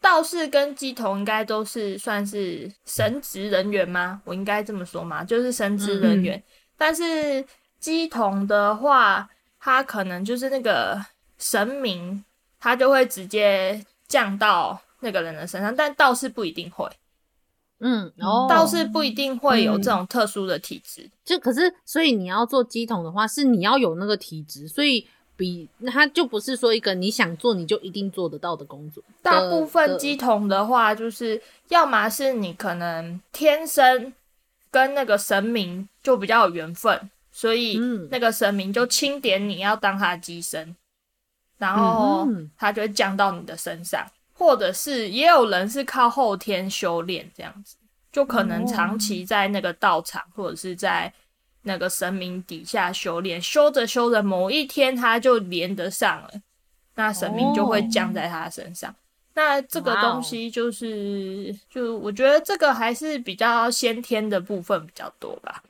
E: 道士跟鸡童应该都是算是神职人员吗？我应该这么说吗？就是神职人员。嗯、但是乩童的话，他可能就是那个神明，他就会直接降到。那个人的身上，但道士不一定会，
A: 嗯，哦，
E: 道士不一定会有这种特殊的体质，
A: 嗯。就可是，所以你要做乩童的话，是你要有那个体质，所以比他就不是说一个你想做你就一定做得到的工作。
E: 大部分乩童的话，就是要么是你可能天生跟那个神明就比较有缘分，所以那个神明就钦点你要当他的机身，然后他就会降到你的身上。或者是也有人是靠后天修炼这样子，就可能长期在那个道场或者是在那个神明底下修炼，修着修着某一天他就连得上了，那神明就会降在他身上。那这个东西就是，就我觉得这个还是比较先天的部分比较多吧。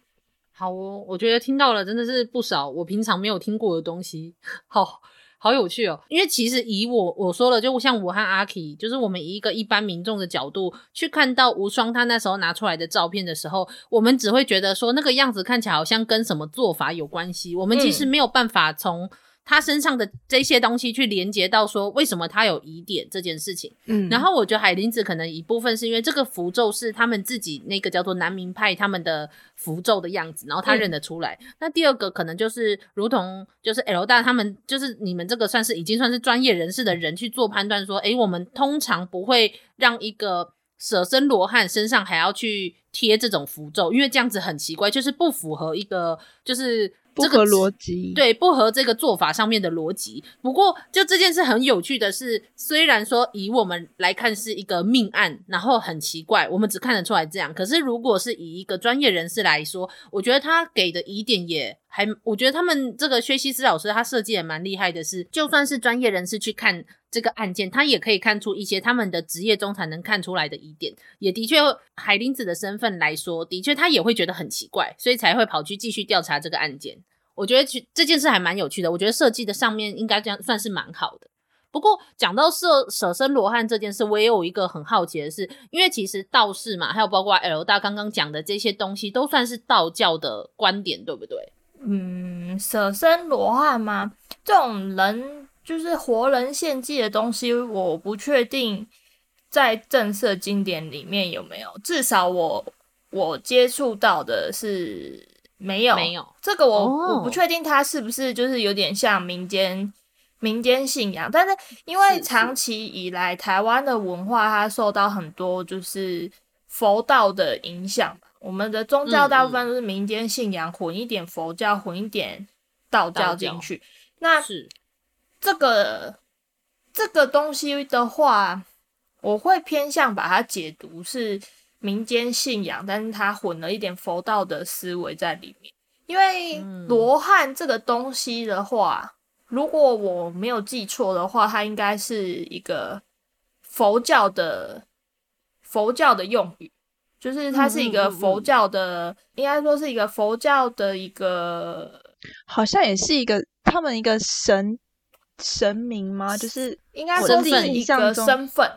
A: 好哦，我觉得听到了真的是不少我平常没有听过的东西。好。好有趣哦，因为其实以我我说了，就像我和阿 K，就是我们以一个一般民众的角度去看到无双他那时候拿出来的照片的时候，我们只会觉得说那个样子看起来好像跟什么做法有关系，我们其实没有办法从。他身上的这些东西去连接到说，为什么他有疑点这件事情。嗯，然后我觉得海林子可能一部分是因为这个符咒是他们自己那个叫做南明派他们的符咒的样子，然后他认得出来。嗯、那第二个可能就是如同就是 L 大他们就是你们这个算是已经算是专业人士的人去做判断说，诶，我们通常不会让一个舍身罗汉身上还要去贴这种符咒，因为这样子很奇怪，就是不符合一个就是。
F: 不合逻辑，
A: 对，不合这个做法上面的逻辑。不过，就这件事很有趣的是，虽然说以我们来看是一个命案，然后很奇怪，我们只看得出来这样。可是，如果是以一个专业人士来说，我觉得他给的疑点也还，我觉得他们这个薛西斯老师他设计也蛮厉害的是，就算是专业人士去看。这个案件，他也可以看出一些他们的职业中才能看出来的疑点，也的确，海林子的身份来说，的确他也会觉得很奇怪，所以才会跑去继续调查这个案件。我觉得这件事还蛮有趣的，我觉得设计的上面应该这样算是蛮好的。不过讲到舍舍身罗汉这件事，我也有一个很好奇的是，因为其实道士嘛，还有包括 L 大刚刚讲的这些东西，都算是道教的观点，对不对？
E: 嗯，舍身罗汉吗？这种人。就是活人献祭的东西，我不确定在正式经典里面有没有。至少我我接触到的是没有，
A: 没有
E: 这个我、
A: 哦、
E: 我不确定它是不是就是有点像民间民间信仰。但是因为长期以来台湾的文化它受到很多就是佛道的影响，我们的宗教大部分都是民间信仰，嗯嗯混一点佛教，混一点道教进去。那
A: 是。
E: 这个这个东西的话，我会偏向把它解读是民间信仰，但是它混了一点佛道的思维在里面。因为罗汉这个东西的话，如果我没有记错的话，它应该是一个佛教的佛教的用语，就是它是一个佛教的，应该说是一个佛教的一个，
F: 好像也是一个他们一个神。神明吗？就是
E: 应该说是一个身份，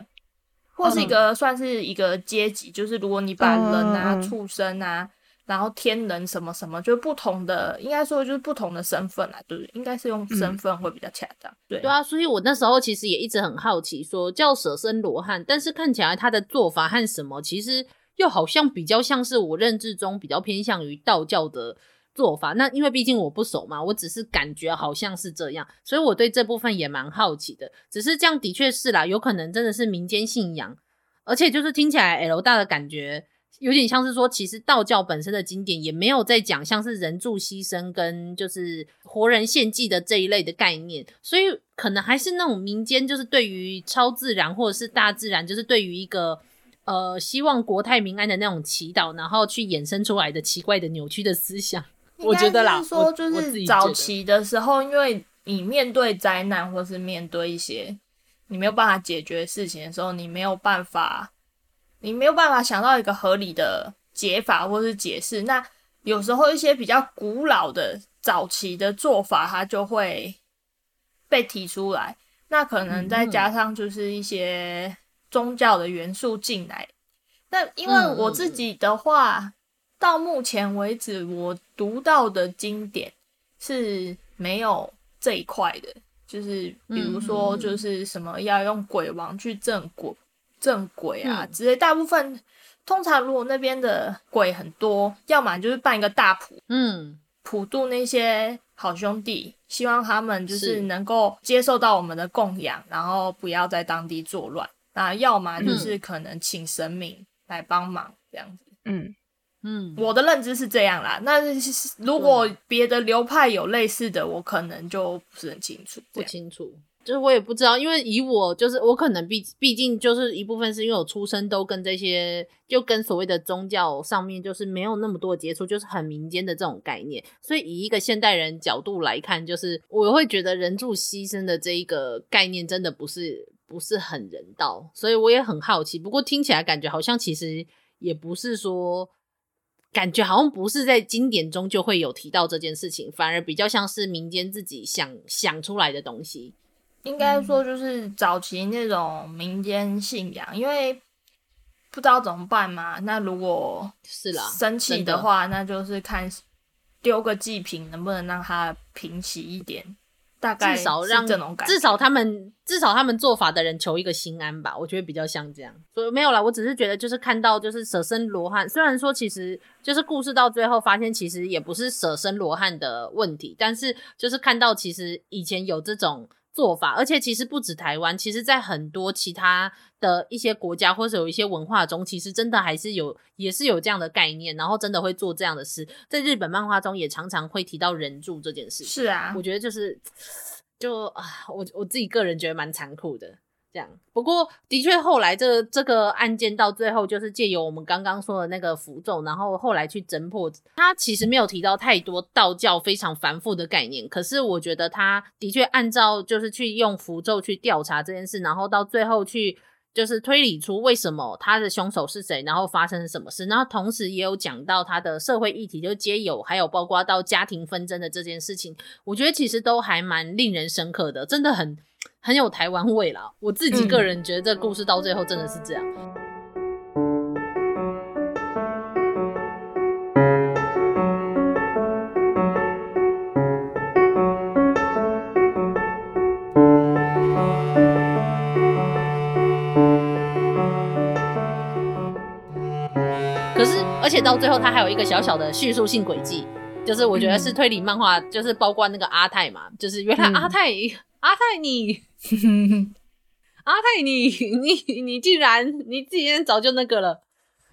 E: 或是一个算是一个阶级。就是如果你把人啊、嗯、畜生啊，然后天人什么什么，就是不同的，应该说就是不同的身份啊，对，应该是用身份会比较恰当。嗯、对
A: 对啊，所以我那时候其实也一直很好奇，说叫舍身罗汉，但是看起来他的做法和什么，其实又好像比较像是我认知中比较偏向于道教的。做法，那因为毕竟我不熟嘛，我只是感觉好像是这样，所以我对这部分也蛮好奇的。只是这样的确是啦，有可能真的是民间信仰，而且就是听起来 L 大的感觉有点像是说，其实道教本身的经典也没有在讲像是人助牺牲跟就是活人献祭的这一类的概念，所以可能还是那种民间就是对于超自然或者是大自然，就是对于一个呃希望国泰民安的那种祈祷，然后去衍生出来的奇怪的扭曲的思想。我觉得啦，
E: 说就是早期的时候，因为你面对灾难或是面对一些你没有办法解决事情的时候，你没有办法，你没有办法想到一个合理的解法或是解释。那有时候一些比较古老的早期的做法，它就会被提出来。那可能再加上就是一些宗教的元素进来。那因为我自己的话。到目前为止，我读到的经典是没有这一块的，就是比如说，就是什么要用鬼王去镇鬼、镇鬼啊之类。大部分通常如果那边的鬼很多，要么就是办一个大普，嗯，普渡那些好兄弟，希望他们就是能够接受到我们的供养，然后不要在当地作乱。那要么就是可能请神明来帮忙这样子，嗯。嗯，我的认知是这样啦。那如果别的流派有类似的，我可能就不是很清楚。
A: 不清楚，就是我也不知道，因为以我就是我可能毕毕竟就是一部分是因为我出生都跟这些就跟所谓的宗教上面就是没有那么多接触，就是很民间的这种概念。所以以一个现代人角度来看，就是我会觉得人柱牺牲的这一个概念真的不是不是很人道。所以我也很好奇，不过听起来感觉好像其实也不是说。感觉好像不是在经典中就会有提到这件事情，反而比较像是民间自己想想出来的东西。
E: 应该说就是早期那种民间信仰，因为不知道怎么办嘛。那如果是啦，生气的话，那就是看丢个祭品能不能让它平息一点。大概至少让
A: 至少他们至少他们做法的人求一个心安吧，我觉得比较像这样。所以没有啦，我只是觉得就是看到就是舍身罗汉，虽然说其实就是故事到最后发现其实也不是舍身罗汉的问题，但是就是看到其实以前有这种。做法，而且其实不止台湾，其实在很多其他的一些国家或者有一些文化中，其实真的还是有，也是有这样的概念，然后真的会做这样的事。在日本漫画中也常常会提到人柱这件事。
E: 是啊，
A: 我觉得就是，就啊，我我自己个人觉得蛮残酷的。这样，不过的确后来这、这个案件到最后就是借由我们刚刚说的那个符咒，然后后来去侦破。他其实没有提到太多道教非常繁复的概念，可是我觉得他的确按照就是去用符咒去调查这件事，然后到最后去就是推理出为什么他的凶手是谁，然后发生什么事，然后同时也有讲到他的社会议题，就皆有还有包括到家庭纷争的这件事情，我觉得其实都还蛮令人深刻的，真的很。很有台湾味了，我自己个人觉得这故事到最后真的是这样。可是，而且到最后，他还有一个小小的叙述性轨迹，就是我觉得是推理漫画，就是包括那个阿泰嘛，就是原来阿泰，阿泰你。哼 哼阿泰你 你你竟然你自己早就那个了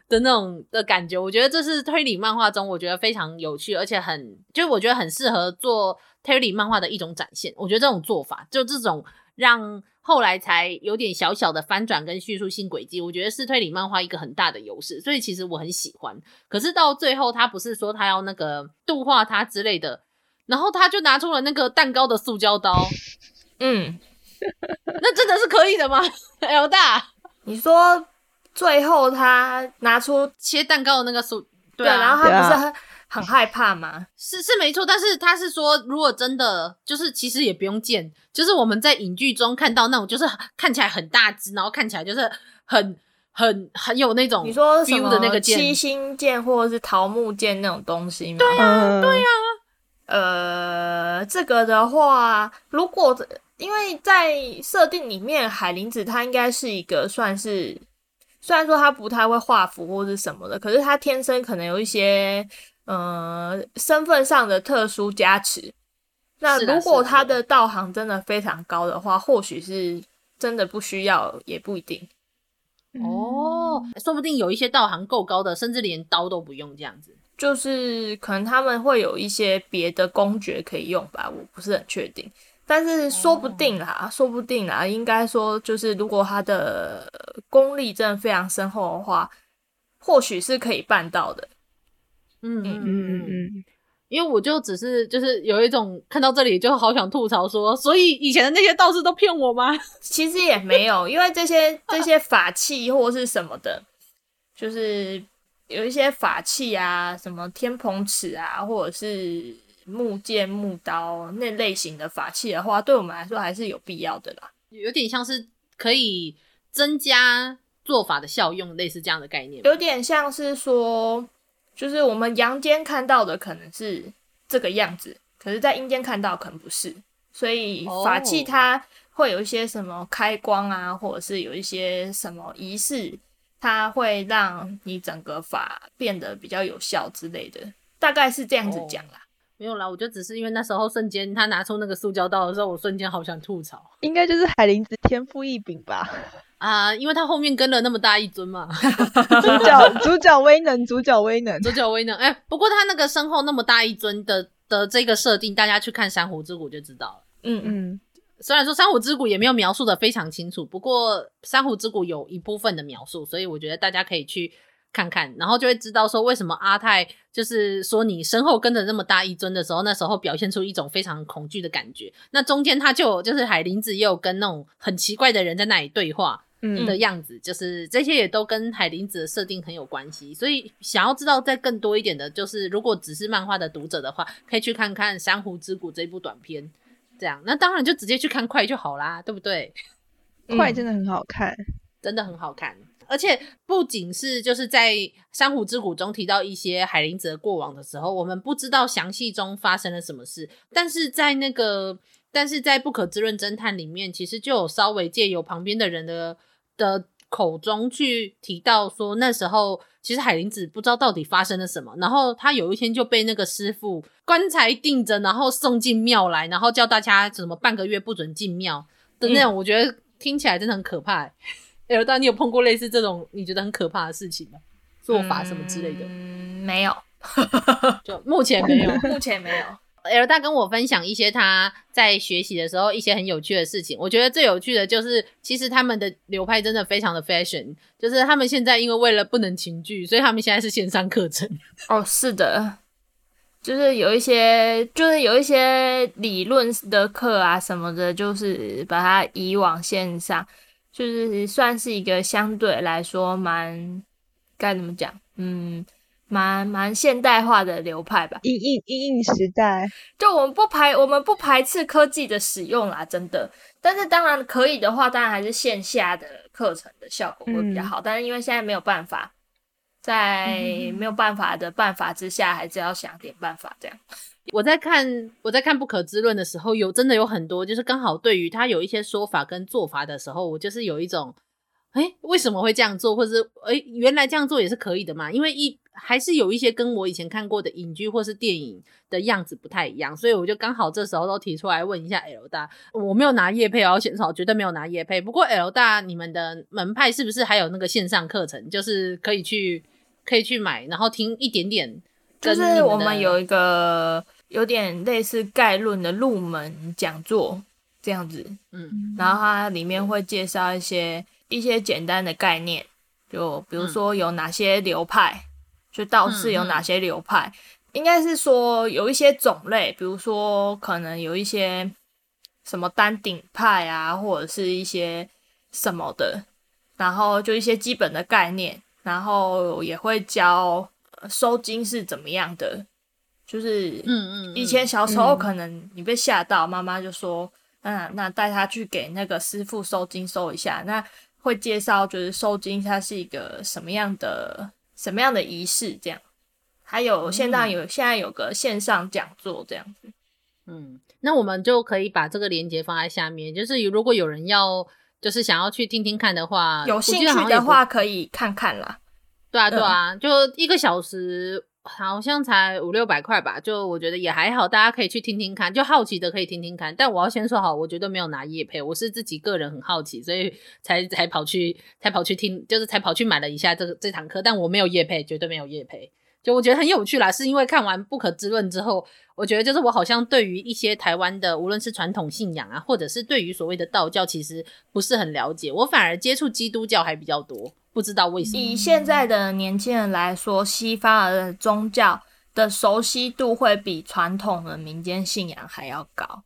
A: 的那种的感觉，我觉得这是推理漫画中我觉得非常有趣，而且很就是我觉得很适合做推理漫画的一种展现。我觉得这种做法就这种让。后来才有点小小的翻转跟叙述性轨迹，我觉得是推理漫画一个很大的优势，所以其实我很喜欢。可是到最后，他不是说他要那个度化他之类的，然后他就拿出了那个蛋糕的塑胶刀，嗯，那真的是可以的吗？老大，
E: 你说最后他拿出
A: 切蛋糕的那个手，
E: 对啊，然后他不是很。很害怕吗？
A: 是是没错，但是他是说，如果真的就是，其实也不用见，就是我们在影剧中看到那种，就是看起来很大只，然后看起来就是很很很有那种，
E: 你说什么的那个七星剑或者是桃木剑那种东西吗？
A: 对啊，对啊。
E: 呃，这个的话，如果因为在设定里面，海灵子他应该是一个算是，虽然说他不太会画符或是什么的，可是他天生可能有一些。呃，身份上的特殊加持。那如果他的道行真的非常高的话，或许是真的不需要，也不一定。
A: 哦，说不定有一些道行够高的，甚至连刀都不用这样子。
E: 就是可能他们会有一些别的公爵可以用吧，我不是很确定。但是说不定啦，哦、说不定啦，应该说就是如果他的功力真的非常深厚的话，或许是可以办到的。
A: 嗯嗯嗯嗯，因为我就只是就是有一种看到这里就好想吐槽说，所以以前的那些道士都骗我吗？
E: 其实也没有，因为这些 这些法器或是什么的，就是有一些法器啊，什么天蓬尺啊，或者是木剑、木刀那类型的法器的话，对我们来说还是有必要的啦。
A: 有点像是可以增加做法的效用，类似这样的概念。
E: 有点像是说。就是我们阳间看到的可能是这个样子，可是在阴间看到可能不是，所以法器它会有一些什么开光啊，或者是有一些什么仪式，它会让你整个法变得比较有效之类的，大概是这样子讲啦。
A: 没有啦，我就只是因为那时候瞬间他拿出那个塑胶刀的时候，我瞬间好想吐槽。
F: 应该就是海林子天赋异禀吧。
A: 啊，因为他后面跟了那么大一尊嘛，
F: 主角主角威能，主角威能，
A: 主角威能。哎、欸，不过他那个身后那么大一尊的的这个设定，大家去看《珊瑚之谷》就知道了。嗯嗯，虽然说《珊瑚之谷》也没有描述的非常清楚，不过《珊瑚之谷》有一部分的描述，所以我觉得大家可以去看看，然后就会知道说为什么阿泰就是说你身后跟着那么大一尊的时候，那时候表现出一种非常恐惧的感觉。那中间他就就是海林子也有跟那种很奇怪的人在那里对话。嗯的样子，就是这些也都跟海林子的设定很有关系，所以想要知道再更多一点的，就是如果只是漫画的读者的话，可以去看看《珊瑚之谷》这部短片。这样，那当然就直接去看快就好啦，对不对？
F: 快真的很好看，嗯，
A: 真的很好看，而且不仅是就是在《珊瑚之谷》中提到一些海林子的过往的时候，我们不知道详细中发生了什么事，但是在那个，但是在《不可知论侦探》里面，其实就有稍微借由旁边的人的。的口中去提到说，那时候其实海林子不知道到底发生了什么，然后他有一天就被那个师傅棺材钉着，然后送进庙来，然后叫大家什么半个月不准进庙的那种，我觉得听起来真的很可怕。哎、嗯，有当你有碰过类似这种你觉得很可怕的事情吗？做法什么之类的？
E: 嗯，没有，
A: 就目前没有，
E: 目前没有。
A: L 大跟我分享一些他在学习的时候一些很有趣的事情。我觉得最有趣的就是，其实他们的流派真的非常的 fashion，就是他们现在因为为了不能群聚，所以他们现在是线上课程。
E: 哦，是的，就是有一些，就是有一些理论的课啊什么的，就是把它移往线上，就是算是一个相对来说蛮该怎么讲，嗯。蛮蛮现代化的流派吧，
F: 应应应应时代，
E: 就我们不排我们不排斥科技的使用啦，真的。但是当然可以的话，当然还是线下的课程的效果会比较好。嗯、但是因为现在没有办法，在没有办法的办法之下，还是要想点办法这样。
A: 我在看我在看不可知论的时候，有真的有很多，就是刚好对于他有一些说法跟做法的时候，我就是有一种。哎，为什么会这样做，或者是哎，原来这样做也是可以的嘛？因为一还是有一些跟我以前看过的影剧或是电影的样子不太一样，所以我就刚好这时候都提出来问一下 L 大，我没有拿叶配哦，显少绝对没有拿叶配。不过 L 大，你们的门派是不是还有那个线上课程，就是可以去可以去买，然后听一点点？
E: 就是我们有一个有点类似概论的入门讲座这样子，嗯，然后它里面会介绍一些一些简单的概念，就比如说有哪些流派。就道士有哪些流派？应该是说有一些种类，比如说可能有一些什么丹顶派啊，或者是一些什么的，然后就一些基本的概念，然后也会教收金是怎么样的。就是，嗯嗯，以前小时候可能你被吓到，妈妈就说，嗯，那带他去给那个师傅收惊收一下。那会介绍就是收惊它是一个什么样的。什么样的仪式？这样，还有现在有、嗯、现在有个线上讲座这样子，
A: 嗯，那我们就可以把这个链接放在下面，就是如果有人要，就是想要去听听看的话，
E: 有兴趣的话可以看看啦。
A: 对啊，对啊，嗯、就一个小时。好像才五六百块吧，就我觉得也还好，大家可以去听听看，就好奇的可以听听看。但我要先说好，我绝对没有拿夜配，我是自己个人很好奇，所以才才跑去才跑去听，就是才跑去买了一下这个这堂课。但我没有夜配，绝对没有夜配。就我觉得很有趣啦，是因为看完《不可知论》之后，我觉得就是我好像对于一些台湾的无论是传统信仰啊，或者是对于所谓的道教，其实不是很了解，我反而接触基督教还比较多。不知道为什么。
E: 以现在的年轻人来说，西方的宗教的熟悉度会比传统的民间信仰还要高。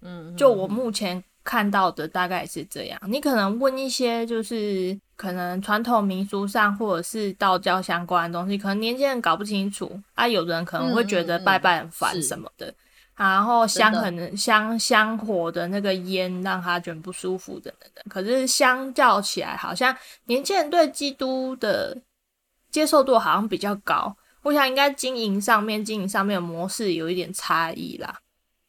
E: 嗯，就我目前看到的大概是这样。你可能问一些就是可能传统民俗上或者是道教相关的东西，可能年轻人搞不清楚啊。有的人可能会觉得拜拜很烦什么的。嗯嗯然后香可能香香火的那个烟让他觉得不舒服等等等，可是相较起来，好像年轻人对基督的接受度好像比较高。我想应该经营上面经营上面的模式有一点差异啦。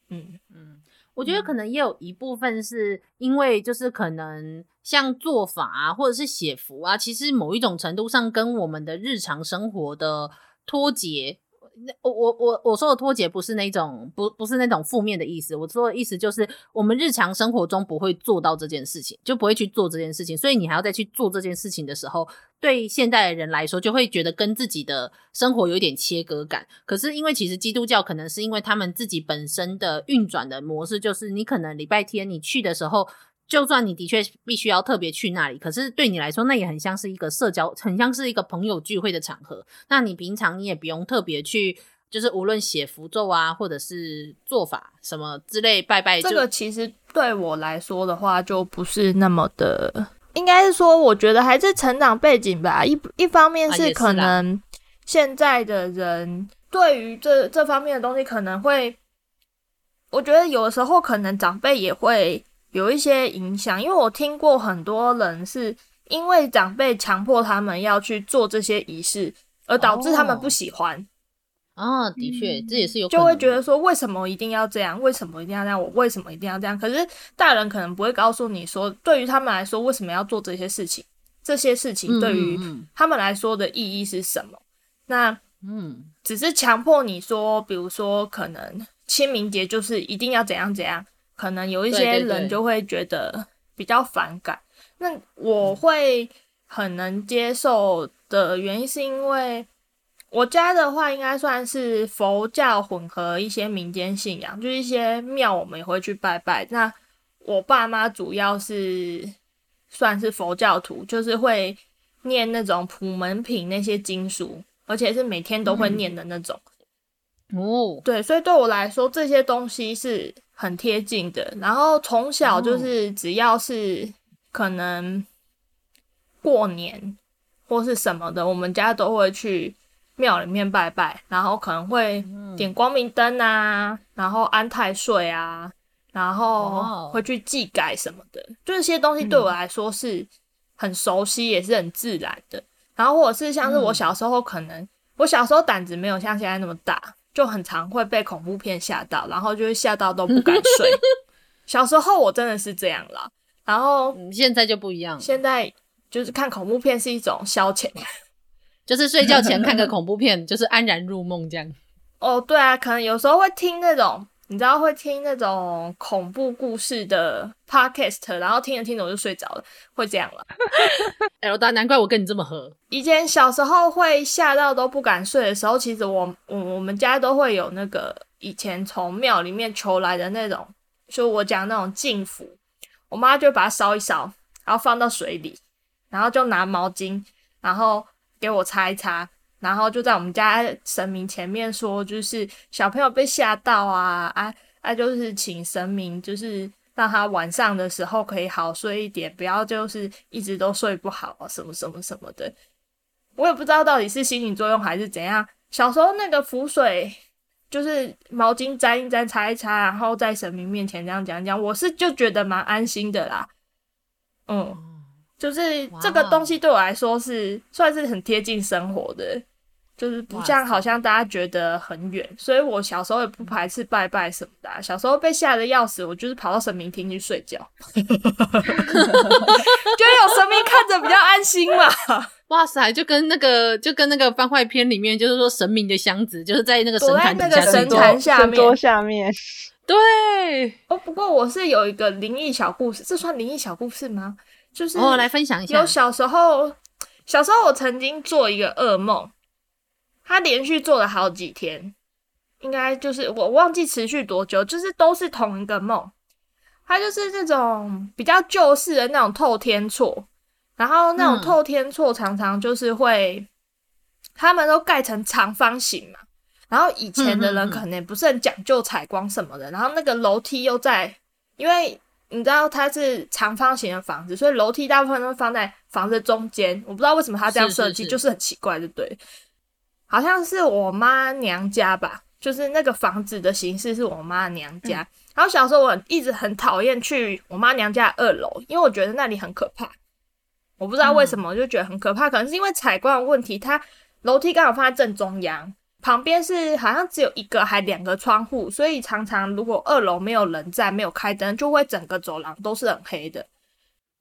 E: 嗯
A: 嗯，我觉得可能也有一部分是因为就是可能像做法啊，或者是写符啊，其实某一种程度上跟我们的日常生活的脱节。我我我我说的脱节不是那种不不是那种负面的意思，我说的意思就是我们日常生活中不会做到这件事情，就不会去做这件事情，所以你还要再去做这件事情的时候，对现代人来说就会觉得跟自己的生活有一点切割感。可是因为其实基督教可能是因为他们自己本身的运转的模式，就是你可能礼拜天你去的时候。就算你的确必须要特别去那里，可是对你来说，那也很像是一个社交，很像是一个朋友聚会的场合。那你平常你也不用特别去，就是无论写符咒啊，或者是做法什么之类拜拜。
E: 这个其实对我来说的话，就不是那么的，应该是说，我觉得还是成长背景吧。一一方面是可能现在的人对于这这方面的东西可能会，我觉得有的时候可能长辈也会。有一些影响，因为我听过很多人是因为长辈强迫他们要去做这些仪式，而导致他们不喜欢。
A: 哦，的确，这也是有
E: 就会觉得说，为什么一定要这样？为什么一定要这样？我为什么一定要这样？可是大人可能不会告诉你说，对于他们来说，为什么要做这些事情？这些事情对于他们来说的意义是什么？那嗯，只是强迫你说，比如说，可能清明节就是一定要怎样怎样。可能有一些人就会觉得比较反感，对对对，那我会很能接受的原因是因为我家的话应该算是佛教混合一些民间信仰，就是一些庙我们也会去拜拜。那我爸妈主要是算是佛教徒，就是会念那种普门品那些经书，而且是每天都会念的那种。嗯、哦，对，所以对我来说这些东西是。很贴近的，然后从小就是只要是可能过年或是什么的，我们家都会去庙里面拜拜，然后可能会点光明灯啊，然后安太岁啊，然后会去祭改什么的，这些东西对我来说是很熟悉，也是很自然的。然后或者是像是我小时候，可能我小时候胆子没有像现在那么大。就很常会被恐怖片吓到，然后就会吓到都不敢睡。小时候我真的是这样啦，然后
A: 现在就不一样。
E: 现在就是看恐怖片是一种消遣，
A: 就是睡觉前看个 恐怖片，就是安然入梦这样。
E: 哦，对啊，可能有时候会听那种。你知道会听那种恐怖故事的 podcast，然后听着听着我就睡着了，会这样了。
A: 哎，我大难怪我跟你这么合。
E: 以前小时候会吓到都不敢睡的时候，其实我我我们家都会有那个以前从庙里面求来的那种，就我讲那种净符，我妈就把它烧一烧，然后放到水里，然后就拿毛巾，然后给我擦一擦。然后就在我们家神明前面说，就是小朋友被吓到啊啊啊！就是请神明，就是让他晚上的时候可以好睡一点，不要就是一直都睡不好啊，什么什么什么的。我也不知道到底是心理作用还是怎样。小时候那个浮水，就是毛巾沾一沾，擦一擦，然后在神明面前这样讲讲，我是就觉得蛮安心的啦。嗯，就是这个东西对我来说是算是很贴近生活的。就是不像，好像大家觉得很远，所以我小时候也不排斥拜拜什么的啊。小时候被吓得要死，我就是跑到神明厅去睡觉，觉得有神明看着比较安心嘛。
A: 哇塞，就跟那个就跟那个番外篇里面，就是说神明的箱子，就是在那个神坛
E: 那个神坛下面，
F: 下面。
A: 对
E: 哦，不过我是有一个灵异小故事，这算灵异小故事吗？就是
A: 我来分享一下。
E: 有小时候，小时候我曾经做一个噩梦。他连续做了好几天，应该就是我忘记持续多久，就是都是同一个梦。他就是那种比较旧式的那种透天厝，然后那种透天厝常常就是会，嗯、他们都盖成长方形嘛。然后以前的人可能也不是很讲究采光什么的，然后那个楼梯又在，因为你知道它是长方形的房子，所以楼梯大部分都放在房子中间。我不知道为什么他这样设计，就是很奇怪，对不对。好像是我妈娘家吧，就是那个房子的形式是我妈娘家。嗯、然后小时候我一直很讨厌去我妈娘家二楼，因为我觉得那里很可怕。我不知道为什么，我就觉得很可怕，嗯、可能是因为采光的问题。它楼梯刚好放在正中央，旁边是好像只有一个还两个窗户，所以常常如果二楼没有人在，没有开灯，就会整个走廊都是很黑的。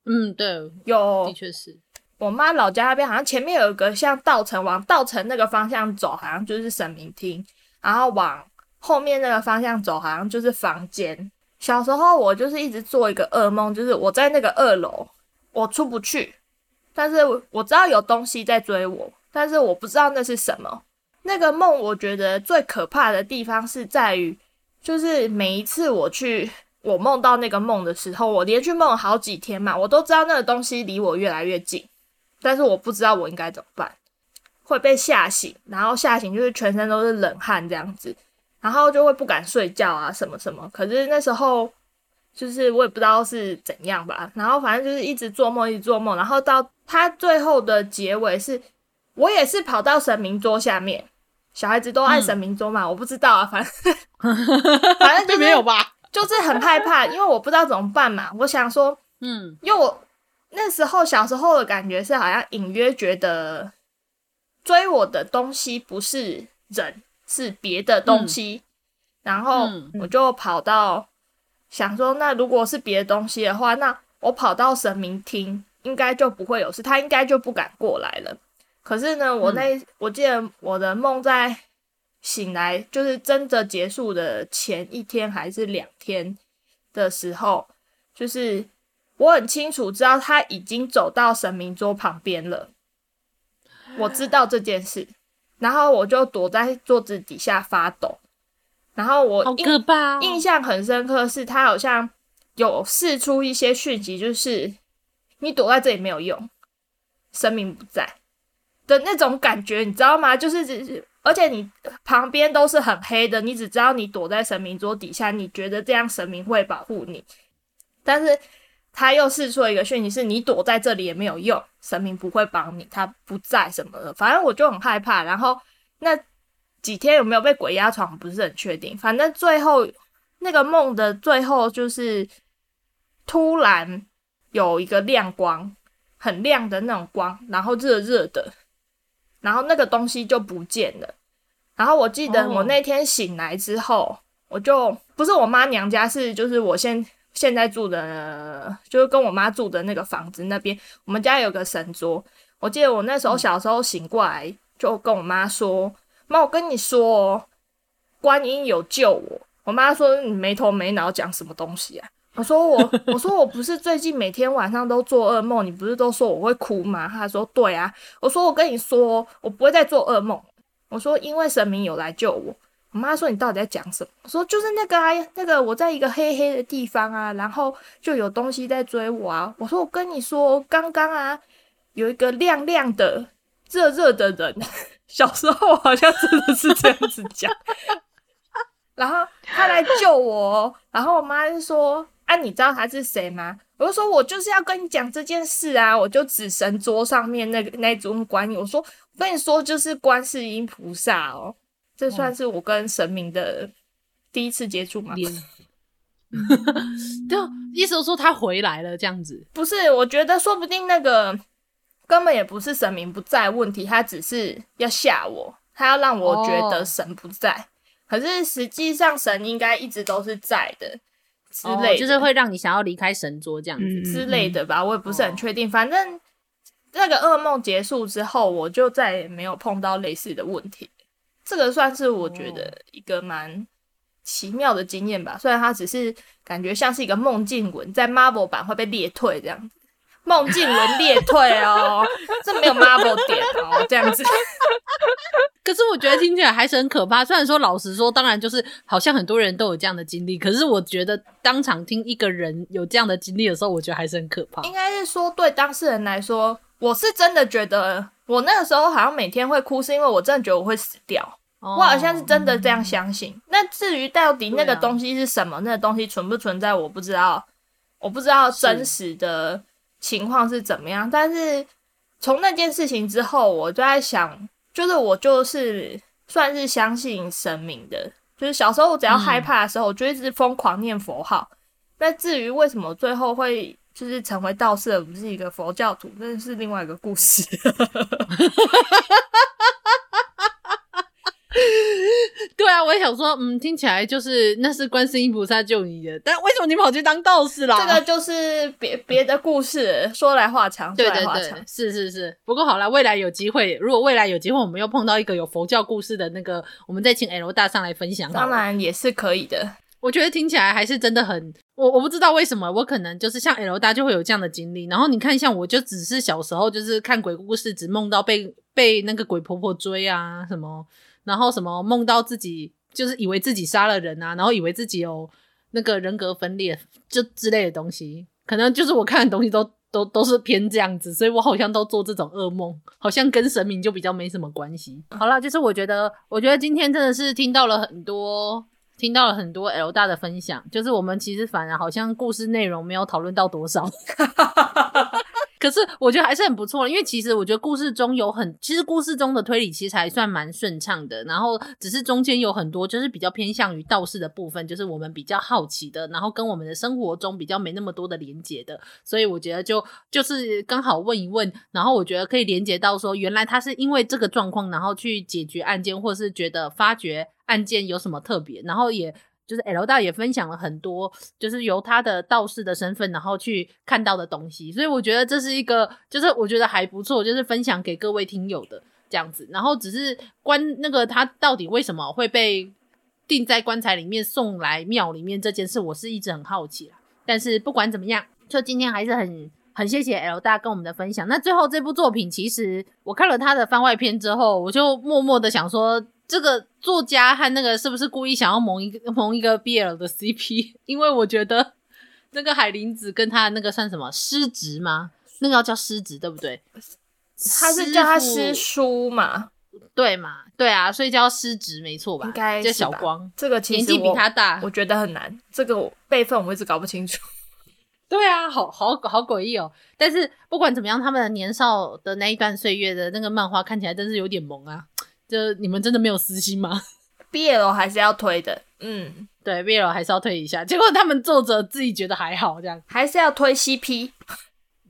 A: 嗯，对，
E: 有，
A: 的确是。
E: 我妈老家那边好像前面有一个像稻城，往稻城那个方向走，好像就是神明厅，然后往后面那个方向走，好像就是房间。小时候我就是一直做一个噩梦，就是我在那个二楼，我出不去，但是我知道有东西在追我，但是我不知道那是什么。那个梦我觉得最可怕的地方是在于，就是每一次我去我梦到那个梦的时候，我连续梦了好几天嘛，我都知道那个东西离我越来越近。但是我不知道我应该怎么办，会被吓醒，然后吓醒就是全身都是冷汗这样子，然后就会不敢睡觉啊什么什么。可是那时候就是我也不知道是怎样吧，然后反正就是一直做梦，一直做梦，然后到他最后的结尾是，我也是跑到神明桌下面，小孩子都爱神明桌嘛，嗯、我不知道啊，反正 反正就
A: 没有吧，
E: 就是很害怕，因为我不知道怎么办嘛，我想说，嗯，因为我。那时候小时候的感觉是，好像隐约觉得追我的东西不是人，是别的东西。嗯、然后我就跑到想说，那如果是别的东西的话，那我跑到神明厅应该就不会有事，他应该就不敢过来了。可是呢，我那我记得我的梦在醒来，就是真的结束的前一天还是两天的时候，就是。我很清楚知道他已经走到神明桌旁边了，我知道这件事，然后我就躲在桌子底下发抖，然后我印象很深刻，是他好像有试出一些讯息，就是你躲在这里没有用，神明不在的那种感觉，你知道吗？就是而且你旁边都是很黑的，你只知道你躲在神明桌底下，你觉得这样神明会保护你，但是。他又试出了一个讯息，是你躲在这里也没有用，神明不会帮你，他不在什么的。反正我就很害怕。然后那几天有没有被鬼压床，不是很确定。反正最后那个梦的最后，就是突然有一个亮光，很亮的那种光，然后热热的，然后那个东西就不见了。然后我记得我那天醒来之后，我就不是我妈娘家，是就是我先。现在住的，就是跟我妈住的那个房子那边，我们家有个神桌。我记得我那时候小时候醒过来，就跟我妈说：“妈、我跟你说，观音有救我。”我妈说：“你没头没脑讲什么东西啊？”我说：“我我说我不是最近每天晚上都做噩梦，你不是都说我会哭吗？”她说：“对啊。”我说：“我跟你说，我不会再做噩梦。”我说：“因为神明有来救我。”我妈说：“你到底在讲什么？”我说：“就是那个啊，那个我在一个黑黑的地方啊，然后就有东西在追我啊。”我说：“我跟你说，刚刚啊，有一个亮亮的、热热的人，小时候好像真的是这样子讲。然后他来救我，然后我妈就说：‘啊，你知道他是谁吗？’我就说：‘我就是要跟你讲这件事啊！’我就指神桌上面那个那尊观音，我说：‘我跟你说，就是观世音菩萨哦。’”这算是我跟神明的第一次接触吗？
A: 就，意思说他回来了这样子。
E: 不是，我觉得说不定那个根本也不是神明不在问题，他只是要吓我，他要让我觉得神不在。哦、可是实际上神应该一直都是在的之类
A: 就是会让你想要离开神桌这样子、嗯、
E: 之类的吧。我也不是很确定。哦、反正那个噩梦结束之后，我就再也没有碰到类似的问题。这个算是我觉得一个蛮奇妙的经验吧，虽然它只是感觉像是一个梦境文，在 Marvel 版会被裂退这样子，梦境文裂退哦，这没有 Marvel 点哦，这样子。
A: 可是我觉得听起来还是很可怕。虽然说老实说，当然就是好像很多人都有这样的经历，可是我觉得当场听一个人有这样的经历的时候，我觉得还是很可怕。
E: 应该是说对当事人来说，我是真的觉得。我那个时候好像每天会哭，是因为我真的觉得我会死掉。Oh, 我好像是真的这样相信。嗯、那至于到底那个东西是什么，啊、那个东西存不存在，我不知道。我不知道真实的情况是怎么样。是但是从那件事情之后，我就在想，就是我就是算是相信神明的。就是小时候我只要害怕的时候，我就一直疯狂念佛号。嗯、那至于为什么最后会？就是成为道士，而不是一个佛教徒，那是另外一个故事。
A: 对啊，我也想说，嗯，听起来就是那是观世音菩萨救你的，但为什么你跑去当道士啦？
E: 这个就是别 别的故事，说来话长，说来话长。
A: 对对对，是是是。不过好啦，未来有机会，如果未来有机会，我们又碰到一个有佛教故事的那个，我们再请 L 大上来分享。
E: 当然也是可以的。
A: 我觉得听起来还是真的很，我我不知道为什么，我可能就是像 L 大就会有这样的经历。然后你看，像我就只是小时候就是看鬼故事，只梦到被被那个鬼婆婆追啊什么，然后什么梦到自己就是以为自己杀了人啊，然后以为自己有那个人格分裂就之类的东西，可能就是我看的东西都都都是偏这样子，所以我好像都做这种噩梦，好像跟神明就比较没什么关系。好啦，就是我觉得，我觉得今天真的是听到了很多。听到了很多 L 大的分享，就是我们其实反而好像故事内容没有讨论到多少，可是我觉得还是很不错，因为其实我觉得故事中有很，其实故事中的推理其实还算蛮顺畅的，然后只是中间有很多就是比较偏向于道士的部分，就是我们比较好奇的，然后跟我们的生活中比较没那么多的连接的，所以我觉得就就是刚好问一问，然后我觉得可以连接到说，原来他是因为这个状况，然后去解决案件，或是觉得发觉。案件有什么特别？然后也就是 L 大也分享了很多，就是由他的道士的身份，然后去看到的东西。所以我觉得这是一个，就是我觉得还不错，就是分享给各位听友的这样子。然后只是关那个他到底为什么会被定在棺材里面送来庙里面这件事，我是一直很好奇啦。但是不管怎么样，就今天还是很很谢谢 L 大跟我们的分享。那最后这部作品，其实我看了他的番外篇之后，我就默默的想说。这个作家和那个是不是故意想要蒙一个蒙一个 BL 的 CP？因为我觉得那个海林子跟他那个算什么师侄吗？那个要叫师侄对不对？
E: 他是叫他师叔嘛？
A: 对嘛？对啊，所以叫师侄没错吧？
E: 应该
A: 叫小光。
E: 这个
A: 年纪比他大，
E: 我觉得很难。这个辈分我一直搞不清楚。
A: 对啊，好好好诡异哦！但是不管怎么样，他们的年少的那一段岁月的那个漫画看起来真是有点萌啊。就你们真的没有私心吗
E: ？BL 还是要推的，嗯，
A: 对，BL 还是要推一下。结果他们作者自己觉得还好，这样
E: 还是要推 CP。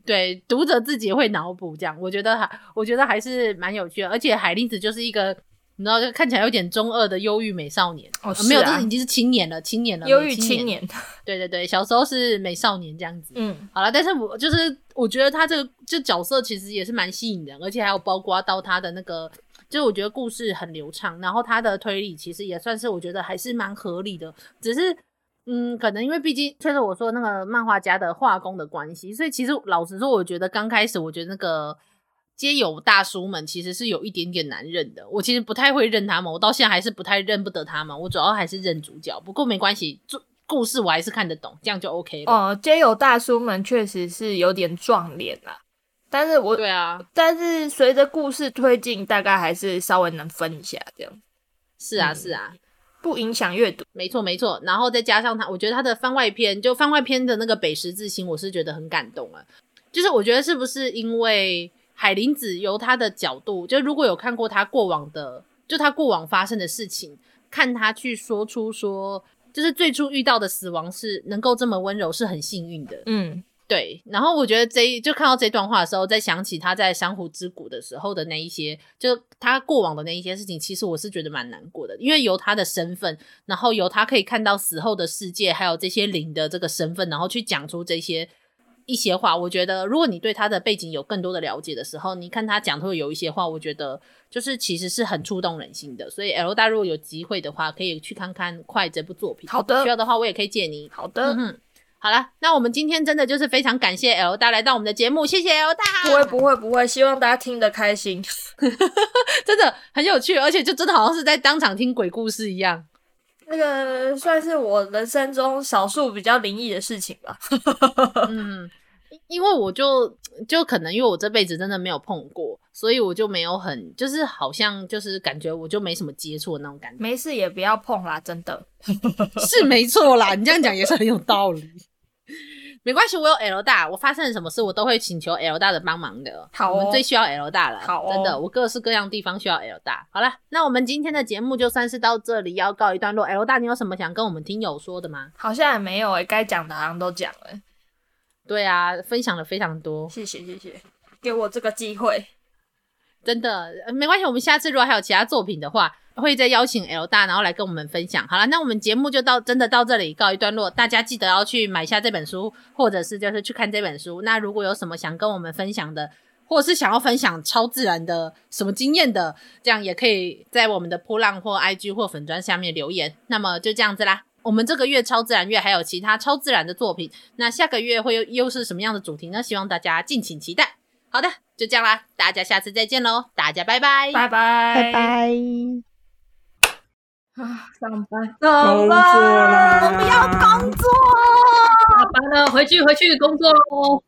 A: 对，读者自己会脑补这样，我觉得还，我觉得还是蛮有趣的。而且海林子就是一个你知道，就看起来有点中二的忧郁美少年。
E: 哦，
A: 没有，这已经是青年了，青年了，
E: 忧郁青年。
A: 对对对，小时候是美少年这样子。
E: 嗯，
A: 好了，但是我就是我觉得他这个就角色其实也是蛮吸引人，而且还有包括到他的那个，就是我觉得故事很流畅，然后他的推理其实也算是我觉得还是蛮合理的，只是。嗯，可能因为毕竟，确实我说那个漫画家的画工的关系，所以其实老实说，我觉得刚开始，我觉得那个街友大叔们其实是有一点点难认的。我其实不太会认他们，我到现在还是不太认不得他们。我主要还是认主角，不过没关系，做故事我还是看得懂，这样就 OK 了。
E: 哦，街友大叔们确实是有点撞脸啦，但是我
A: 对啊，
E: 但是随着故事推进，大概还是稍微能分一下这样。
A: 是啊，是啊。嗯
E: 不影响阅读，
A: 没错没错。然后再加上他，我觉得他的番外篇，就番外篇的那个北十字星，我是觉得很感动啊。就是我觉得是不是因为海林子由他的角度，就如果有看过他过往的，就他过往发生的事情，看他去说出说，就是最初遇到的死亡是能够这么温柔，是很幸运的。
E: 嗯。
A: 对，然后我觉得这一就看到这段话的时候，再想起他在珊瑚之谷的时候的那一些，就他过往的那一些事情，其实我是觉得蛮难过的，因为由他的身份，然后由他可以看到死后的世界，还有这些灵的这个身份，然后去讲出这些一些话，我觉得如果你对他的背景有更多的了解的时候，你看他讲会有一些话，我觉得就是其实是很触动人心的。所以 L 大如果有机会的话，可以去看看《快》这部作品。
E: 好的，
A: 需要的话我也可以借你。
E: 好的。
A: 嗯好了，那我们今天真的就是非常感谢 L 大来到我们的节目，谢谢 L 大。
E: 不会不会不会，希望大家听得开心，
A: 真的很有趣，而且就真的好像是在当场听鬼故事一样。
E: 那个算是我人生中少数比较灵异的事情吧。
A: 嗯，因为我就就可能因为我这辈子真的没有碰过，所以我就没有很就是好像就是感觉我就没什么接触的那种感觉。
E: 没事也不要碰啦，真的
A: 是没错啦，你这样讲也是很有道理。没关系，我有 L 大，我发生了什么事，我都会请求 L 大的帮忙的。
E: 好、哦，
A: 我们最需要 L 大了。
E: 好、哦，
A: 真的，我各式各样地方需要 L 大。好了，那我们今天的节目就算是到这里，要告一段落。L 大，你有什么想跟我们听友说的吗？
E: 好像也没有诶、欸，该讲的好像都讲了。
A: 对啊，分享了非常多，
E: 谢谢谢谢，给我这个机会。
A: 真的没关系，我们下次如果还有其他作品的话，会再邀请 L 大，然后来跟我们分享。好了，那我们节目就到真的到这里告一段落。大家记得要去买下这本书，或者是就是去看这本书。那如果有什么想跟我们分享的，或者是想要分享超自然的什么经验的，这样也可以在我们的波浪或 IG 或粉砖下面留言。那么就这样子啦。我们这个月超自然月还有其他超自然的作品。那下个月会又又是什么样的主题呢？希望大家敬请期待。好的，就这样啦，大家下次再见喽，大家拜拜，
E: 拜拜，
F: 拜拜。
E: 啊，上班，
D: 上班，
E: 我不要工作，
A: 下班了，回去回去工作喽。